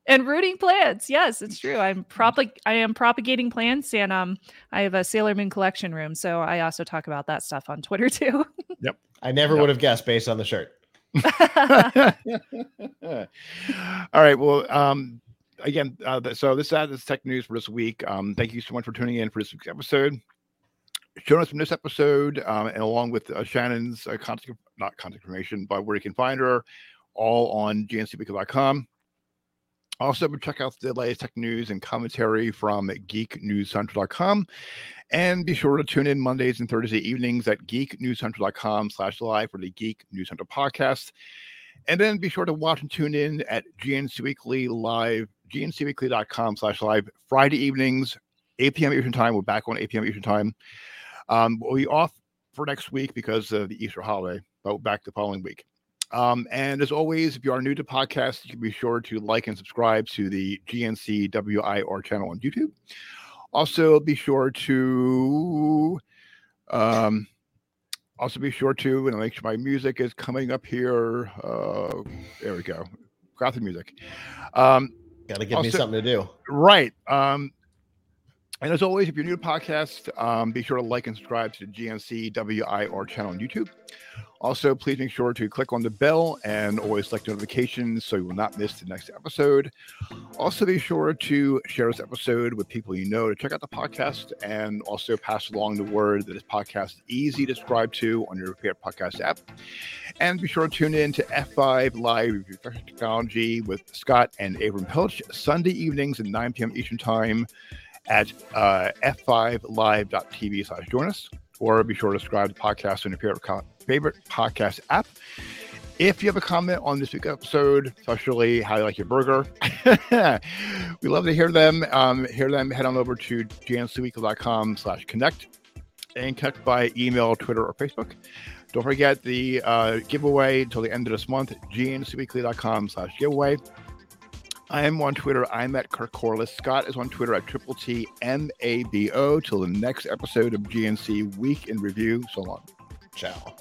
and rooting plants. Yes, it's true. I'm propag- I am propagating plants, and um, I have a Sailor Moon collection room, so I also talk about that stuff on Twitter too. Yep, I never Yep. would have guessed based on the shirt. All right. Well, um, again, uh, so this uh, is tech news for this week. Um, thank you so much for tuning in for this week's episode. Join us from this episode, um, and along with uh, Shannon's uh, contact, not contact information, but where you can find her, all on gncweekly.com. Also, check out the latest tech news and commentary from geeknewscentral.com. And be sure to tune in Mondays and Thursday evenings at geeknewscentral.com slash live for the Geek News Central podcast. And then be sure to watch and tune in at GNC Weekly Live, gncweekly.com slash live Friday evenings, 8 p.m. Eastern Time. We're back on 8 p.m. Eastern Time. Um, we'll be off for next week because of the Easter holiday, but back the following week. Um, and as always, if you are new to podcasts, you can be sure to like and subscribe to the GNC WIR channel on YouTube. Also, be sure to um, also be sure to and make sure my music is coming up here. Uh, there we go. Got music. Um, Got to give me something to do. Right. Um, and as always, if you're new to podcast, um, be sure to like and subscribe to the GNC WIR channel on YouTube. Also, please make sure to click on the bell and always select notifications so you will not miss the next episode. Also, be sure to share this episode with people you know to check out the podcast and also pass along the word that this podcast is easy to subscribe to on your favorite podcast app. And be sure to tune in to F5 Live Technology with Scott and Avram Piltch Sunday evenings at 9 p.m. Eastern Time at uh, f5live.tv slash join us. Or be sure to subscribe to the podcast on your favorite, co- favorite podcast app. If you have a comment on this week's episode, especially how you like your burger, we love to hear them. Um, hear them, head on over to gncweekly.com slash connect and connect by email, Twitter, or Facebook. Don't forget the uh, giveaway until the end of this month, gncweekly.com slash giveaway. I am on Twitter. I'm at Kirk Corliss. Scott is on Twitter at Triple T M A B O. Till the next episode of GNC Week in Review. So long. Ciao.